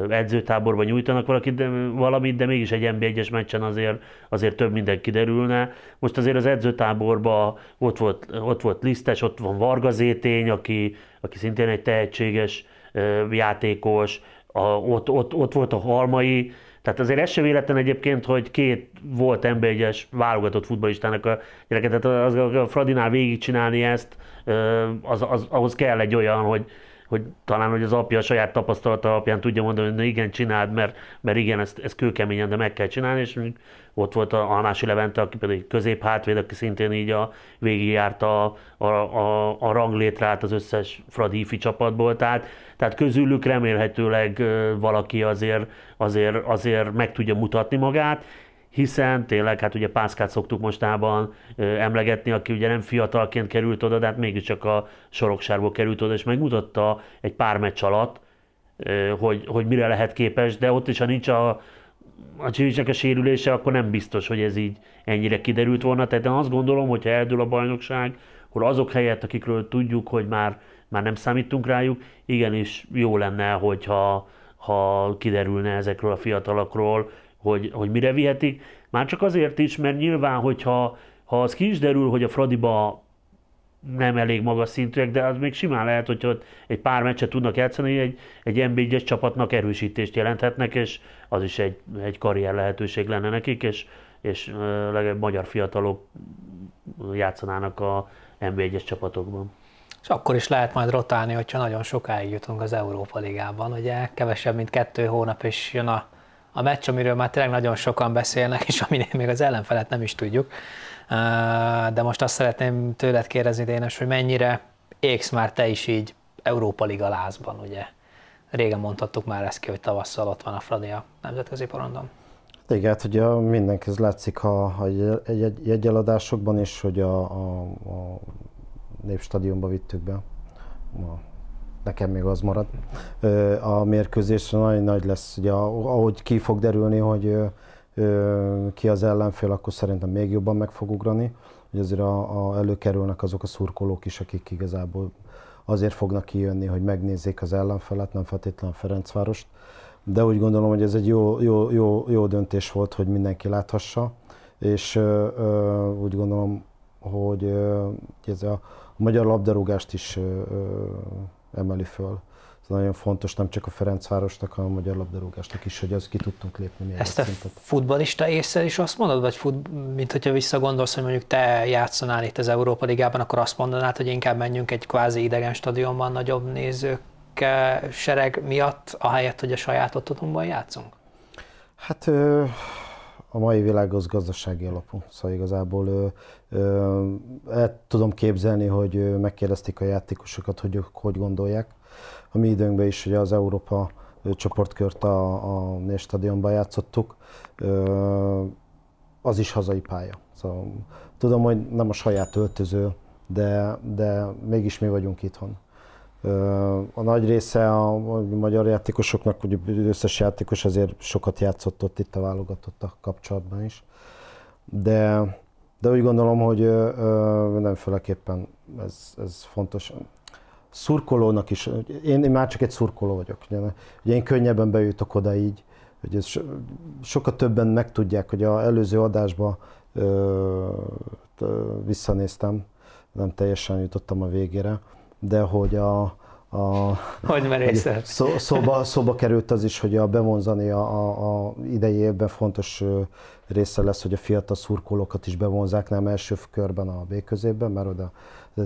edzőtáborban nyújtanak valakit, de, valamit, de mégis egy NB1-es meccsen azért, azért több minden kiderülne. Most azért az edzőtáborban ott volt, ott volt Lisztes, ott van Varga Zétény, aki, aki szintén egy tehetséges játékos, a, ott, ott, ott volt a Halmai, tehát azért ez sem véletlen egyébként, hogy két volt NB1-es válogatott futballistának a gyereket, tehát az, a Fradinál végigcsinálni ezt, az, az, ahhoz kell egy olyan, hogy, hogy talán hogy az apja a saját tapasztalata alapján tudja mondani, hogy na igen, csináld, mert, mert igen, ezt, ezt kőkeményen, de meg kell csinálni, és ott volt a Almási Levente, aki pedig közép hátvéd, aki szintén így a, végigjárta a, a, a, a ranglétrát az összes Fradi ifi csapatból, tehát, tehát közülük remélhetőleg valaki azért, azért, azért meg tudja mutatni magát, hiszen tényleg, hát ugye Pászkát szoktuk mostában emlegetni, aki ugye nem fiatalként került oda, de hát mégiscsak a soroksárból került oda, és megmutatta egy pár meccs alatt, hogy, hogy mire lehet képes, de ott is, ha nincs a, a Csivicsnek a sérülése, akkor nem biztos, hogy ez így ennyire kiderült volna. Tehát én azt gondolom, hogy ha eldől a bajnokság, akkor azok helyett, akikről tudjuk, hogy már, már nem számítunk rájuk, igenis jó lenne, hogyha ha kiderülne ezekről a fiatalokról, hogy, hogy mire vihetik. Már csak azért is, mert nyilván, hogyha ha az ki is derül, hogy a Fradiba nem elég magas szintűek, de az még simán lehet, hogy ott egy pár meccset tudnak játszani, egy, egy NB1-es csapatnak erősítést jelenthetnek, és az is egy, egy karrier lehetőség lenne nekik, és, és legalább magyar fiatalok játszanának a NB1-es csapatokban. És akkor is lehet majd rotálni, hogyha nagyon sokáig jutunk az Európa Ligában. Ugye kevesebb, mint kettő hónap, és jön a a meccs, amiről már tényleg nagyon sokan beszélnek, és aminél még az ellenfelet nem is tudjuk. De most azt szeretném tőled kérdezni, Dénes, hogy mennyire égsz már te is így Európa Liga lázban, ugye? Régen mondhattuk már ezt ki, hogy tavasszal ott van a Fradi a nemzetközi porondon. Igen, hát ugye mindenki látszik a, a jegy, jegyeladásokban is, hogy a, a, a Népstadionba vittük be. A, nekem még az marad. A mérkőzésre nagyon nagy lesz, ugye ahogy ki fog derülni, hogy ki az ellenfél, akkor szerintem még jobban meg fog ugrani. Hogy azért a, a, előkerülnek azok a szurkolók is, akik igazából azért fognak kijönni, hogy megnézzék az ellenfelet, nem feltétlenül Ferencvárost. De úgy gondolom, hogy ez egy jó, jó, jó, jó döntés volt, hogy mindenki láthassa, és ö, úgy gondolom, hogy ö, ez a, magyar labdarúgást is ö, emeli föl. Ez nagyon fontos nem csak a Ferencvárosnak, hanem a magyar labdarúgásnak is, hogy az ki tudtunk lépni még Ezt a szintet. futbalista észre is azt mondod, vagy fut, mint hogyha visszagondolsz, hogy mondjuk te játszanál itt az Európa Ligában, akkor azt mondanád, hogy inkább menjünk egy kvázi idegen stadionban nagyobb nézők sereg miatt, ahelyett, hogy a saját otthonunkban játszunk? Hát a mai világ az gazdasági alapú, szóval igazából el tudom képzelni, hogy megkérdezték a játékosokat, hogy ők hogy gondolják. A mi időnkben is ugye az Európa csoportkört a, a stadionban játszottuk, az is hazai pálya. Szóval tudom, hogy nem a saját öltöző, de, de mégis mi vagyunk itthon. A nagy része a magyar játékosoknak, ugye összes játékos azért sokat játszott ott itt a válogatottak kapcsolatban is. De, de úgy gondolom, hogy mindenféleképpen ez, ez fontos. Szurkolónak is, én, én már csak egy szurkoló vagyok. Ugye, ugye én könnyebben bejutok oda így, hogy ez so, sokkal többen megtudják, hogy az előző adásba ö, visszanéztem, nem teljesen jutottam a végére, de hogy a, a hogy szó, szóba, szóba került az is, hogy a bevonzani a, a, a idei évben fontos része lesz, hogy a fiatal szurkolókat is bevonzák, nem első körben a B közében, mert oda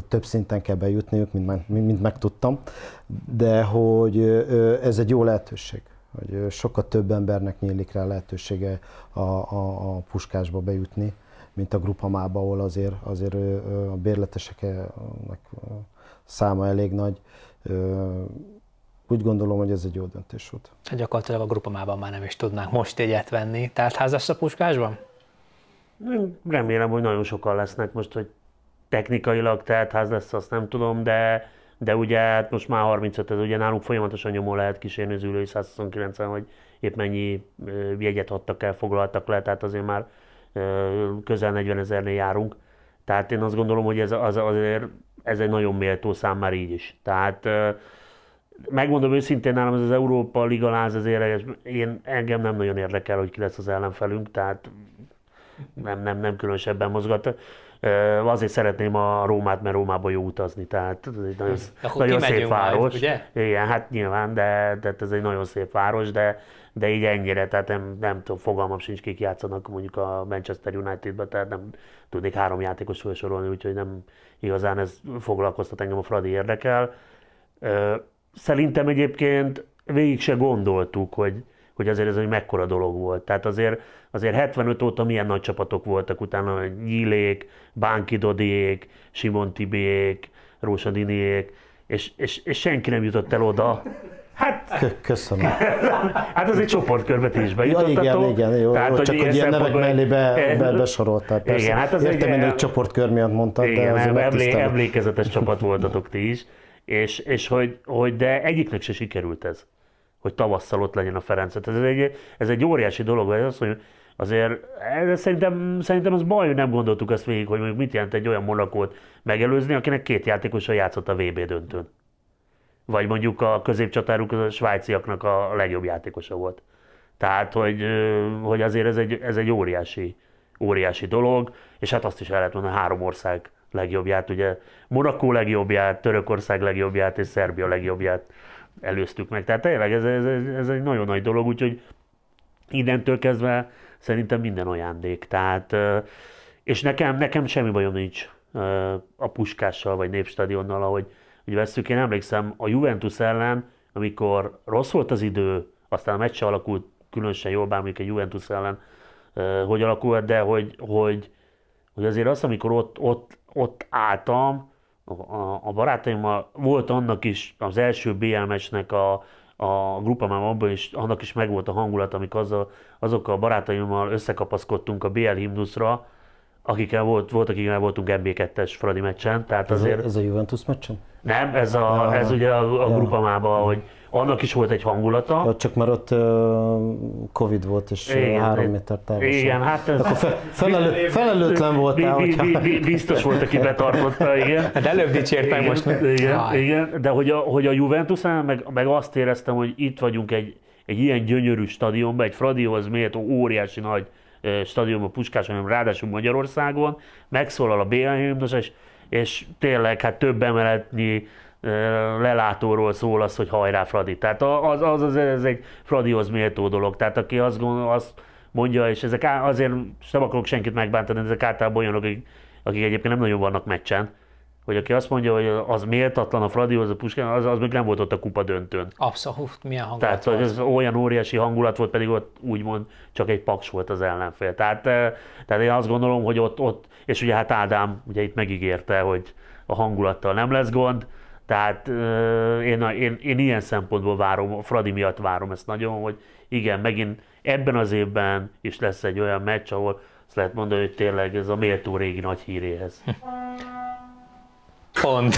több szinten kell bejutniuk, mint, mint megtudtam, de hogy ez egy jó lehetőség, hogy sokkal több embernek nyílik rá lehetősége a, a, a puskásba bejutni, mint a grupamába, ahol azért, azért a bérleteseknek száma elég nagy. Úgy gondolom, hogy ez egy jó döntés volt. Gyakorlatilag a grupamában már nem is tudnánk most egyet venni. Tehát ház lesz a puskásban? Remélem, hogy nagyon sokan lesznek most, hogy technikailag ház lesz, azt nem tudom, de, de ugye hát most már 35, ez ugye nálunk folyamatosan nyomó lehet kísérni az ülői 129 hogy épp mennyi jegyet adtak el, foglaltak le, tehát azért már közel 40 ezernél járunk. Tehát én azt gondolom, hogy ez az, azért ez egy nagyon méltó szám már így is. Tehát megmondom őszintén, nálam ez az Európa Liga láz azért, én, engem nem nagyon érdekel, hogy ki lesz az ellenfelünk, tehát nem, nem, nem különösebben mozgat. Azért szeretném a Rómát, mert Rómába jó utazni, tehát ez egy nagyon, nagyon szép város. Majd, ugye? Igen, hát nyilván, de, de ez egy nagyon szép város, de de így ennyire, tehát nem, nem tudom, fogalmam sincs, kik játszanak mondjuk a Manchester United-ben, tehát nem tudnék három játékos felsorolni, úgyhogy nem igazán ez foglalkoztat engem, a Fradi érdekel. Szerintem egyébként végig se gondoltuk, hogy, hogy azért ez egy mekkora dolog volt. Tehát azért, azért 75 óta milyen nagy csapatok voltak, utána Nyílék, Bánki Dodiék, Simon Tibiék, Rósadiniék, és, és, és senki nem jutott el oda, Hát, Köszönöm. hát az egy csoportkörbe is bejutottatok. Ja, igen, igen, jó, Tehát, csak hogy ilyen nevek mellé be, be, besoroltál. Persze. Igen, hát az Értem, egy, hogy csoportkör miatt mondtad, igen, de azért emlé, emlékezetes csapat voltatok ti is. És, és hogy, hogy, de egyiknek se sikerült ez, hogy tavasszal ott legyen a Ferencet. Ez egy, ez egy óriási dolog, hogy azt mondja, azért ez szerintem, szerintem az baj, hogy nem gondoltuk ezt végig, hogy mondjuk mit jelent egy olyan monakót megelőzni, akinek két játékosa játszott a VB döntőn vagy mondjuk a középcsatáruk a svájciaknak a legjobb játékosa volt. Tehát, hogy, hogy azért ez egy, ez egy óriási, óriási dolog, és hát azt is el lehet mondani, három ország legjobbját, ugye Monaco legjobbját, Törökország legjobbját és Szerbia legjobbját előztük meg. Tehát tényleg ez, ez, ez egy nagyon nagy dolog, úgyhogy innentől kezdve szerintem minden ajándék. Tehát, és nekem, nekem semmi bajom nincs a puskással vagy népstadionnal, ahogy, hogy veszük, én emlékszem a Juventus ellen, amikor rossz volt az idő, aztán a meccs alakult különösen jól, bár a Juventus ellen hogy alakult, de hogy, hogy, hogy azért az, amikor ott, ott, ott álltam, a, a, a barátaimmal. Volt annak is az első BL meccsnek a, a grupamám abban is, annak is megvolt a hangulat, amikor azzal, azokkal a barátaimmal összekapaszkodtunk a BL himnuszra, akikkel volt, volt akikkel voltunk MB2-es Fradi meccsen. Tehát Ez, azért, a, ez a Juventus meccsen? nem, ez, a, Ja. ez ugye a, a Ja. grupamában, hogy annak is volt egy hangulata. Ja, csak már ott ö, Covid volt, és Igen, három méter távolság. Igen, hát ez, Akkor fe, felelő, felelőtlen voltál, bi- bi- bi- bi- biztos volt, aki betartotta, igen. Hát előbb dicsért meg Igen, most. Igen, igen, de hogy a, hogy a Juventusnál meg, meg azt éreztem, hogy itt vagyunk egy, egy ilyen gyönyörű stadionban, egy Fradihoz méltó óriási nagy stadionban, Puskáson, hanem ráadásul Magyarországon, megszólal a BL himnusz, és, és tényleg hát több emeletnyi lelátóról szól az, hogy hajrá Fradi. Tehát az, az, az ez egy Fradihoz méltó dolog. Tehát aki azt, gondol, azt mondja, és ezek azért nem akarok senkit megbántani, de ezek általában olyanok, akik, akik egyébként nem nagyon vannak meccsen, hogy aki azt mondja, hogy az méltatlan a Fradihoz, a Puskán, az, az még nem volt ott a kupa döntőn. Abszolút, milyen hangulat Tehát volt. ez olyan óriási hangulat volt, pedig ott úgymond csak egy paks volt az ellenfél. Tehát, eh, tehát én azt gondolom, hogy ott, ott, és ugye hát Ádám ugye itt megígérte, hogy a hangulattal nem lesz gond, tehát eh, én, én, én ilyen szempontból várom, a Fradi miatt várom ezt nagyon, hogy igen, megint ebben az évben is lesz egy olyan meccs, ahol azt lehet mondani, hogy tényleg ez a méltó régi nagy híréhez. [LAUGHS] Pont.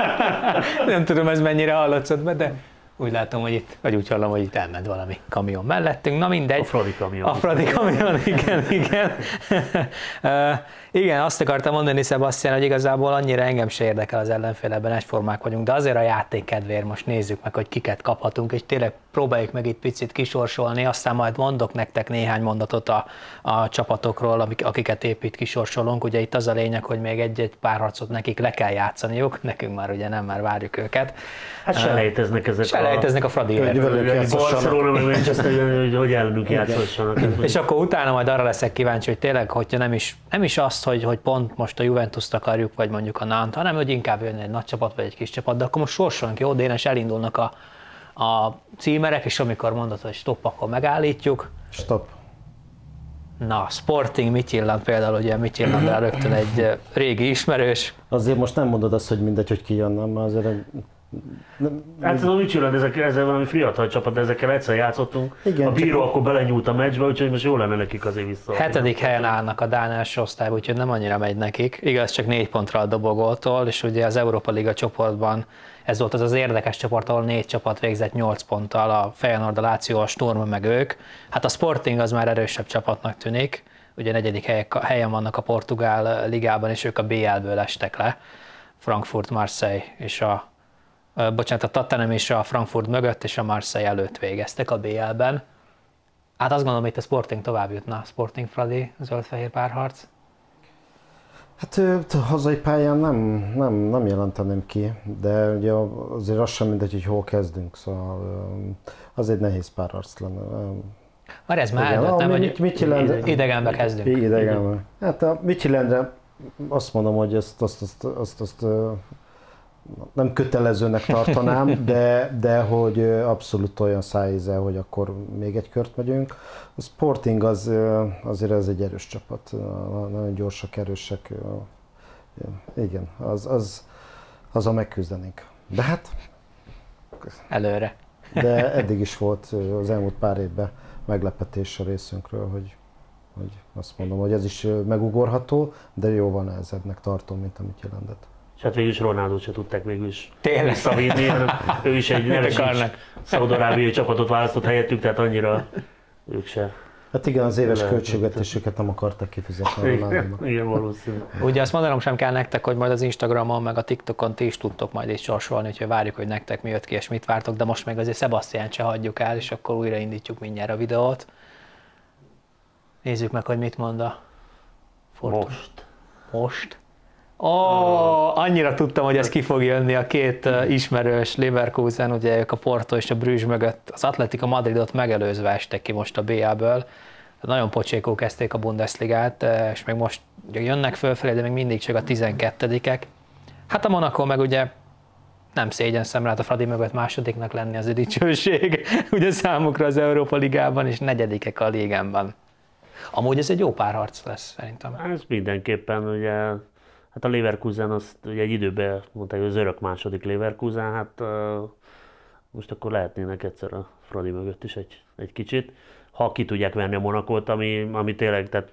[LAUGHS] nem tudom, ez mennyire hallatszott be, de úgy látom, hogy itt, vagy úgy hallom, hogy itt elment valami kamion mellettünk. Na mindegy. A Fradi kamion. A Fradi kamion, [LAUGHS] igen, igen. uh, igen, azt akartam mondani, Sebastian, hogy igazából annyira engem se érdekel az ellenfél, ebben egyformák vagyunk, de azért a játék kedvéért most nézzük meg, hogy kiket kaphatunk, és tényleg próbáljuk meg itt picit kisorsolni, aztán majd mondok nektek néhány mondatot a, a csapatokról, amik, akiket épp itt kisorsolunk. Ugye itt az a lényeg, hogy még egy-egy pár harcot nekik le kell játszaniuk, [LAUGHS] nekünk már ugye nem, már várjuk őket. Hát selejteznek ezek Selejteznek a a... játszassanak. Barcelona meg Manchester, [LAUGHS] hogy, hogy ellenünk játszhassanak. És akkor utána majd arra leszek kíváncsi, hogy tényleg, hogyha nem is, nem is azt, hogy, hogy pont most a Juventus-t akarjuk, vagy mondjuk a Nant, hanem hogy inkább jönne egy nagy csapat, vagy egy kis csapat, de akkor most sorsolunk, jó, Dénes, elindulnak a, a címerek, és amikor mondod, hogy stop, akkor megállítjuk. Stop. Na, Sporting Mitchilland például, ugye Mitchilland rögtön egy régi ismerős, Azért most nem mondod azt, hogy mindegy, hogy ki jön, nem, mert azért nem, nem, Hát ez a Michelin, ezek, ezzel valami fiatal csapat, de ezekkel egyszer játszottunk. Igen, a bíró csak- akkor belenyúlt a meccsbe, úgyhogy most jó lenne nekik azért vissza. Hetedik helyen állnak a Dán első osztályban, úgyhogy nem annyira megy nekik. Igaz, csak négy pontra a dobogótól, és ugye az Európa Liga csoportban ez volt az az érdekes csoport, ahol négy csapat végzett nyolc ponttal, a Feyenoord, a Láció, a Sturm, meg ők. Hát a Sporting az már erősebb csapatnak tűnik, ugye negyedik helyek- helyen vannak a Portugál ligában, és ők a BL-ből estek le. Frankfurt, Marseille és a bocsánat, a Tottenham és a Frankfurt mögött, és a Marseille előtt végeztek a BL-ben. Hát azt gondolom, itt a Sporting tovább jutna, Sporting Fradi, zöld-fehér párharc. Hát t- hazai pályán nem, nem, nem jelenteném ki, de ugye azért az sem mindegy, hogy hol kezdünk, szóval az egy nehéz párharc lenne. Már ez már eldöntöm, a hogy Mit- Midtjylland- idegenbe kezdünk. Idegenben. Hát a Midtjyllandre azt mondom, hogy ezt, azt, azt, azt, azt ö, nem kötelezőnek tartanám, [LAUGHS] de, de hogy abszolút olyan szájíze, hogy akkor még egy kört megyünk. A Sporting az, azért ez egy erős csapat, nagyon gyorsak, erősek. Igen, az, az, az a megküzdenénk. De hát, Előre. de eddig is volt az elmúlt pár évben meglepetés a részünkről, hogy, hogy azt mondom, hogy ez is megugorható, de jóval nehezebbnek tartom, mint amit jelentett. És hát végül is Ronaldo se tudták végül is Tényleg. visszavinni, hanem ő is egy [LAUGHS] neves szaudarábiai csapatot választott helyettük, tehát annyira ők se. Hát igen, az éves költségvetésüket nem akartak kifizetni a Igen, igen, valószínű. Ugye azt mondanom sem kell nektek, hogy majd az Instagramon, meg a TikTokon ti is tudtok majd is sorsolni, úgyhogy várjuk, hogy nektek mi jött ki és mit vártok, de most még azért Sebastian se hagyjuk el, és akkor újraindítjuk mindjárt a videót. Nézzük meg, hogy mit mond a Fortuna. Most. Most. Ó, oh, annyira tudtam, hogy ez ki fog jönni a két ismerős Leverkusen, ugye ők a Porto és a Brüzs mögött. Az Atletico Madridot megelőzve estek ki most a BA-ből. Nagyon pocsékó kezdték a Bundesligát, és még most jönnek fölfelé, de még mindig csak a 12-ek. Hát a Monaco meg ugye nem szégyen szemre, hát a Fradi mögött másodiknak lenni az dicsőség, [LAUGHS] ugye számukra az Európa Ligában, és negyedikek a ligánban. Amúgy ez egy jó párharc lesz, szerintem. Ez mindenképpen ugye, Hát a Leverkusen azt ugye egy időben mondták, hogy az örök második Leverkusen, hát most akkor lehetnének egyszer a Fradi mögött is egy, egy kicsit. Ha ki tudják venni a Monakot, ami, ami tényleg, tehát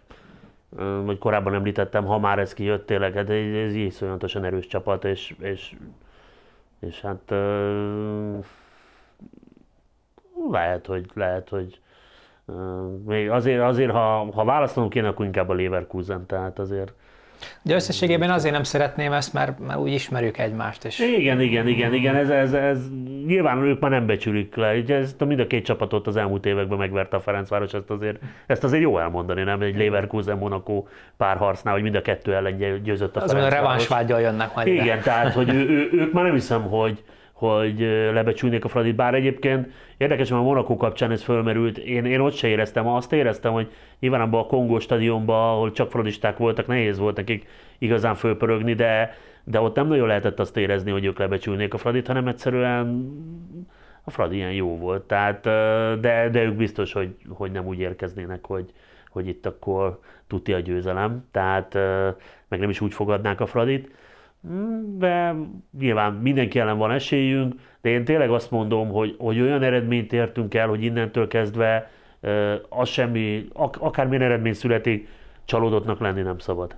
vagy korábban említettem, ha már ez kijött tényleg, hát ez, ez iszonyatosan erős csapat, és, és, és hát lehet, hogy, lehet, hogy még azért, azért ha, ha választanom kéne, akkor inkább a Leverkusen, tehát azért de összességében azért nem szeretném ezt, mert, mert úgy ismerjük egymást. És... Igen, igen, igen, igen, ez, ez, ez, nyilván ők már nem becsülik le. Ugye ez mind a két csapatot az elmúlt években megverte a Ferencváros, ezt azért, ezt azért jó elmondani, nem? Egy Leverkusen Monaco párharcnál, hogy mind a kettő ellen győzött a az Ferencváros. Az a revansvágyal jönnek majd Igen, ide. tehát hogy ő, ő, ők már nem hiszem, hogy, hogy lebecsülnék a Fradit, bár egyébként érdekes, hogy a Monaco kapcsán ez fölmerült, én, én ott se éreztem, azt éreztem, hogy nyilván abban a Kongó stadionban, ahol csak fradisták voltak, nehéz volt nekik igazán fölpörögni, de, de ott nem nagyon lehetett azt érezni, hogy ők lebecsülnék a Fradit, hanem egyszerűen a Fradi ilyen jó volt. Tehát, de, de ők biztos, hogy, hogy nem úgy érkeznének, hogy, hogy itt akkor tuti a győzelem, tehát meg nem is úgy fogadnák a Fradit de nyilván mindenki ellen van esélyünk, de én tényleg azt mondom, hogy, hogy olyan eredményt értünk el, hogy innentől kezdve az semmi, akármilyen eredmény születik, csalódottnak lenni nem szabad.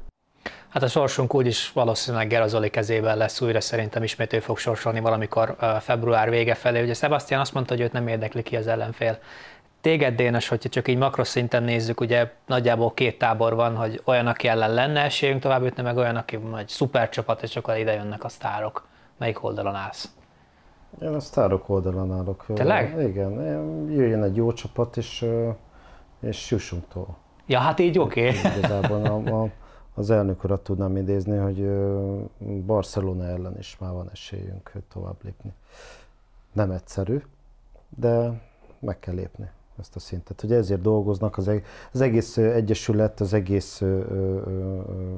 Hát a sorsunk úgyis valószínűleg Gerazoli kezében lesz újra, szerintem ismét ő fog sorsolni valamikor február vége felé. Ugye Sebastian azt mondta, hogy őt nem érdekli ki az ellenfél. Téged, Dénes, hogyha csak így makroszinten nézzük, ugye nagyjából két tábor van, hogy olyan, aki ellen lenne esélyünk tovább jutni, meg olyan, aki egy szuper csapat, és akkor ide jönnek a sztárok. Melyik oldalon állsz? Én a sztárok oldalon állok. Tényleg? Igen, jöjjön egy jó csapat, és, és jussunk tovább. Ja, hát így oké. Okay. Igazából a, a, az elnök urat tudnám idézni, hogy Barcelona ellen is már van esélyünk tovább lépni. Nem egyszerű, de meg kell lépni ezt a szintet. Ugye ezért dolgoznak, az, az egész egyesület, az egész ö, ö,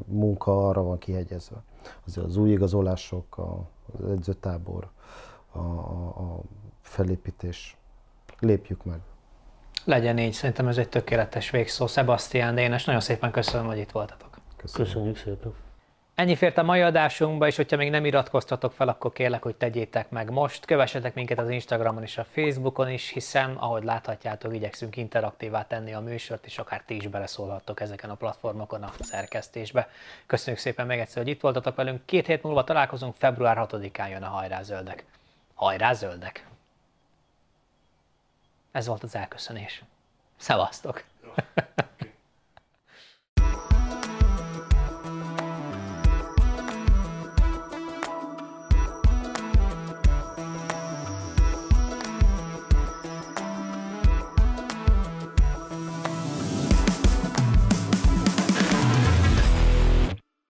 munka arra van kihegyezve. Azért az új igazolások, az edzőtábor, a, a, a felépítés. Lépjük meg. Legyen így, szerintem ez egy tökéletes végszó. Sebastian Dénes, nagyon szépen köszönöm, hogy itt voltatok. Köszönjük, Köszönjük szépen. Ennyi fért a mai adásunkba, és hogyha még nem iratkoztatok fel, akkor kérlek, hogy tegyétek meg most. Kövessetek minket az Instagramon és a Facebookon is, hiszen, ahogy láthatjátok, igyekszünk interaktívá tenni a műsort, és akár ti is beleszólhattok ezeken a platformokon a szerkesztésbe. Köszönjük szépen még egyszer, hogy itt voltatok velünk. Két hét múlva találkozunk, február 6-án jön a Hajrá Zöldek. Hajrá Zöldek! Ez volt az elköszönés. Szevasztok!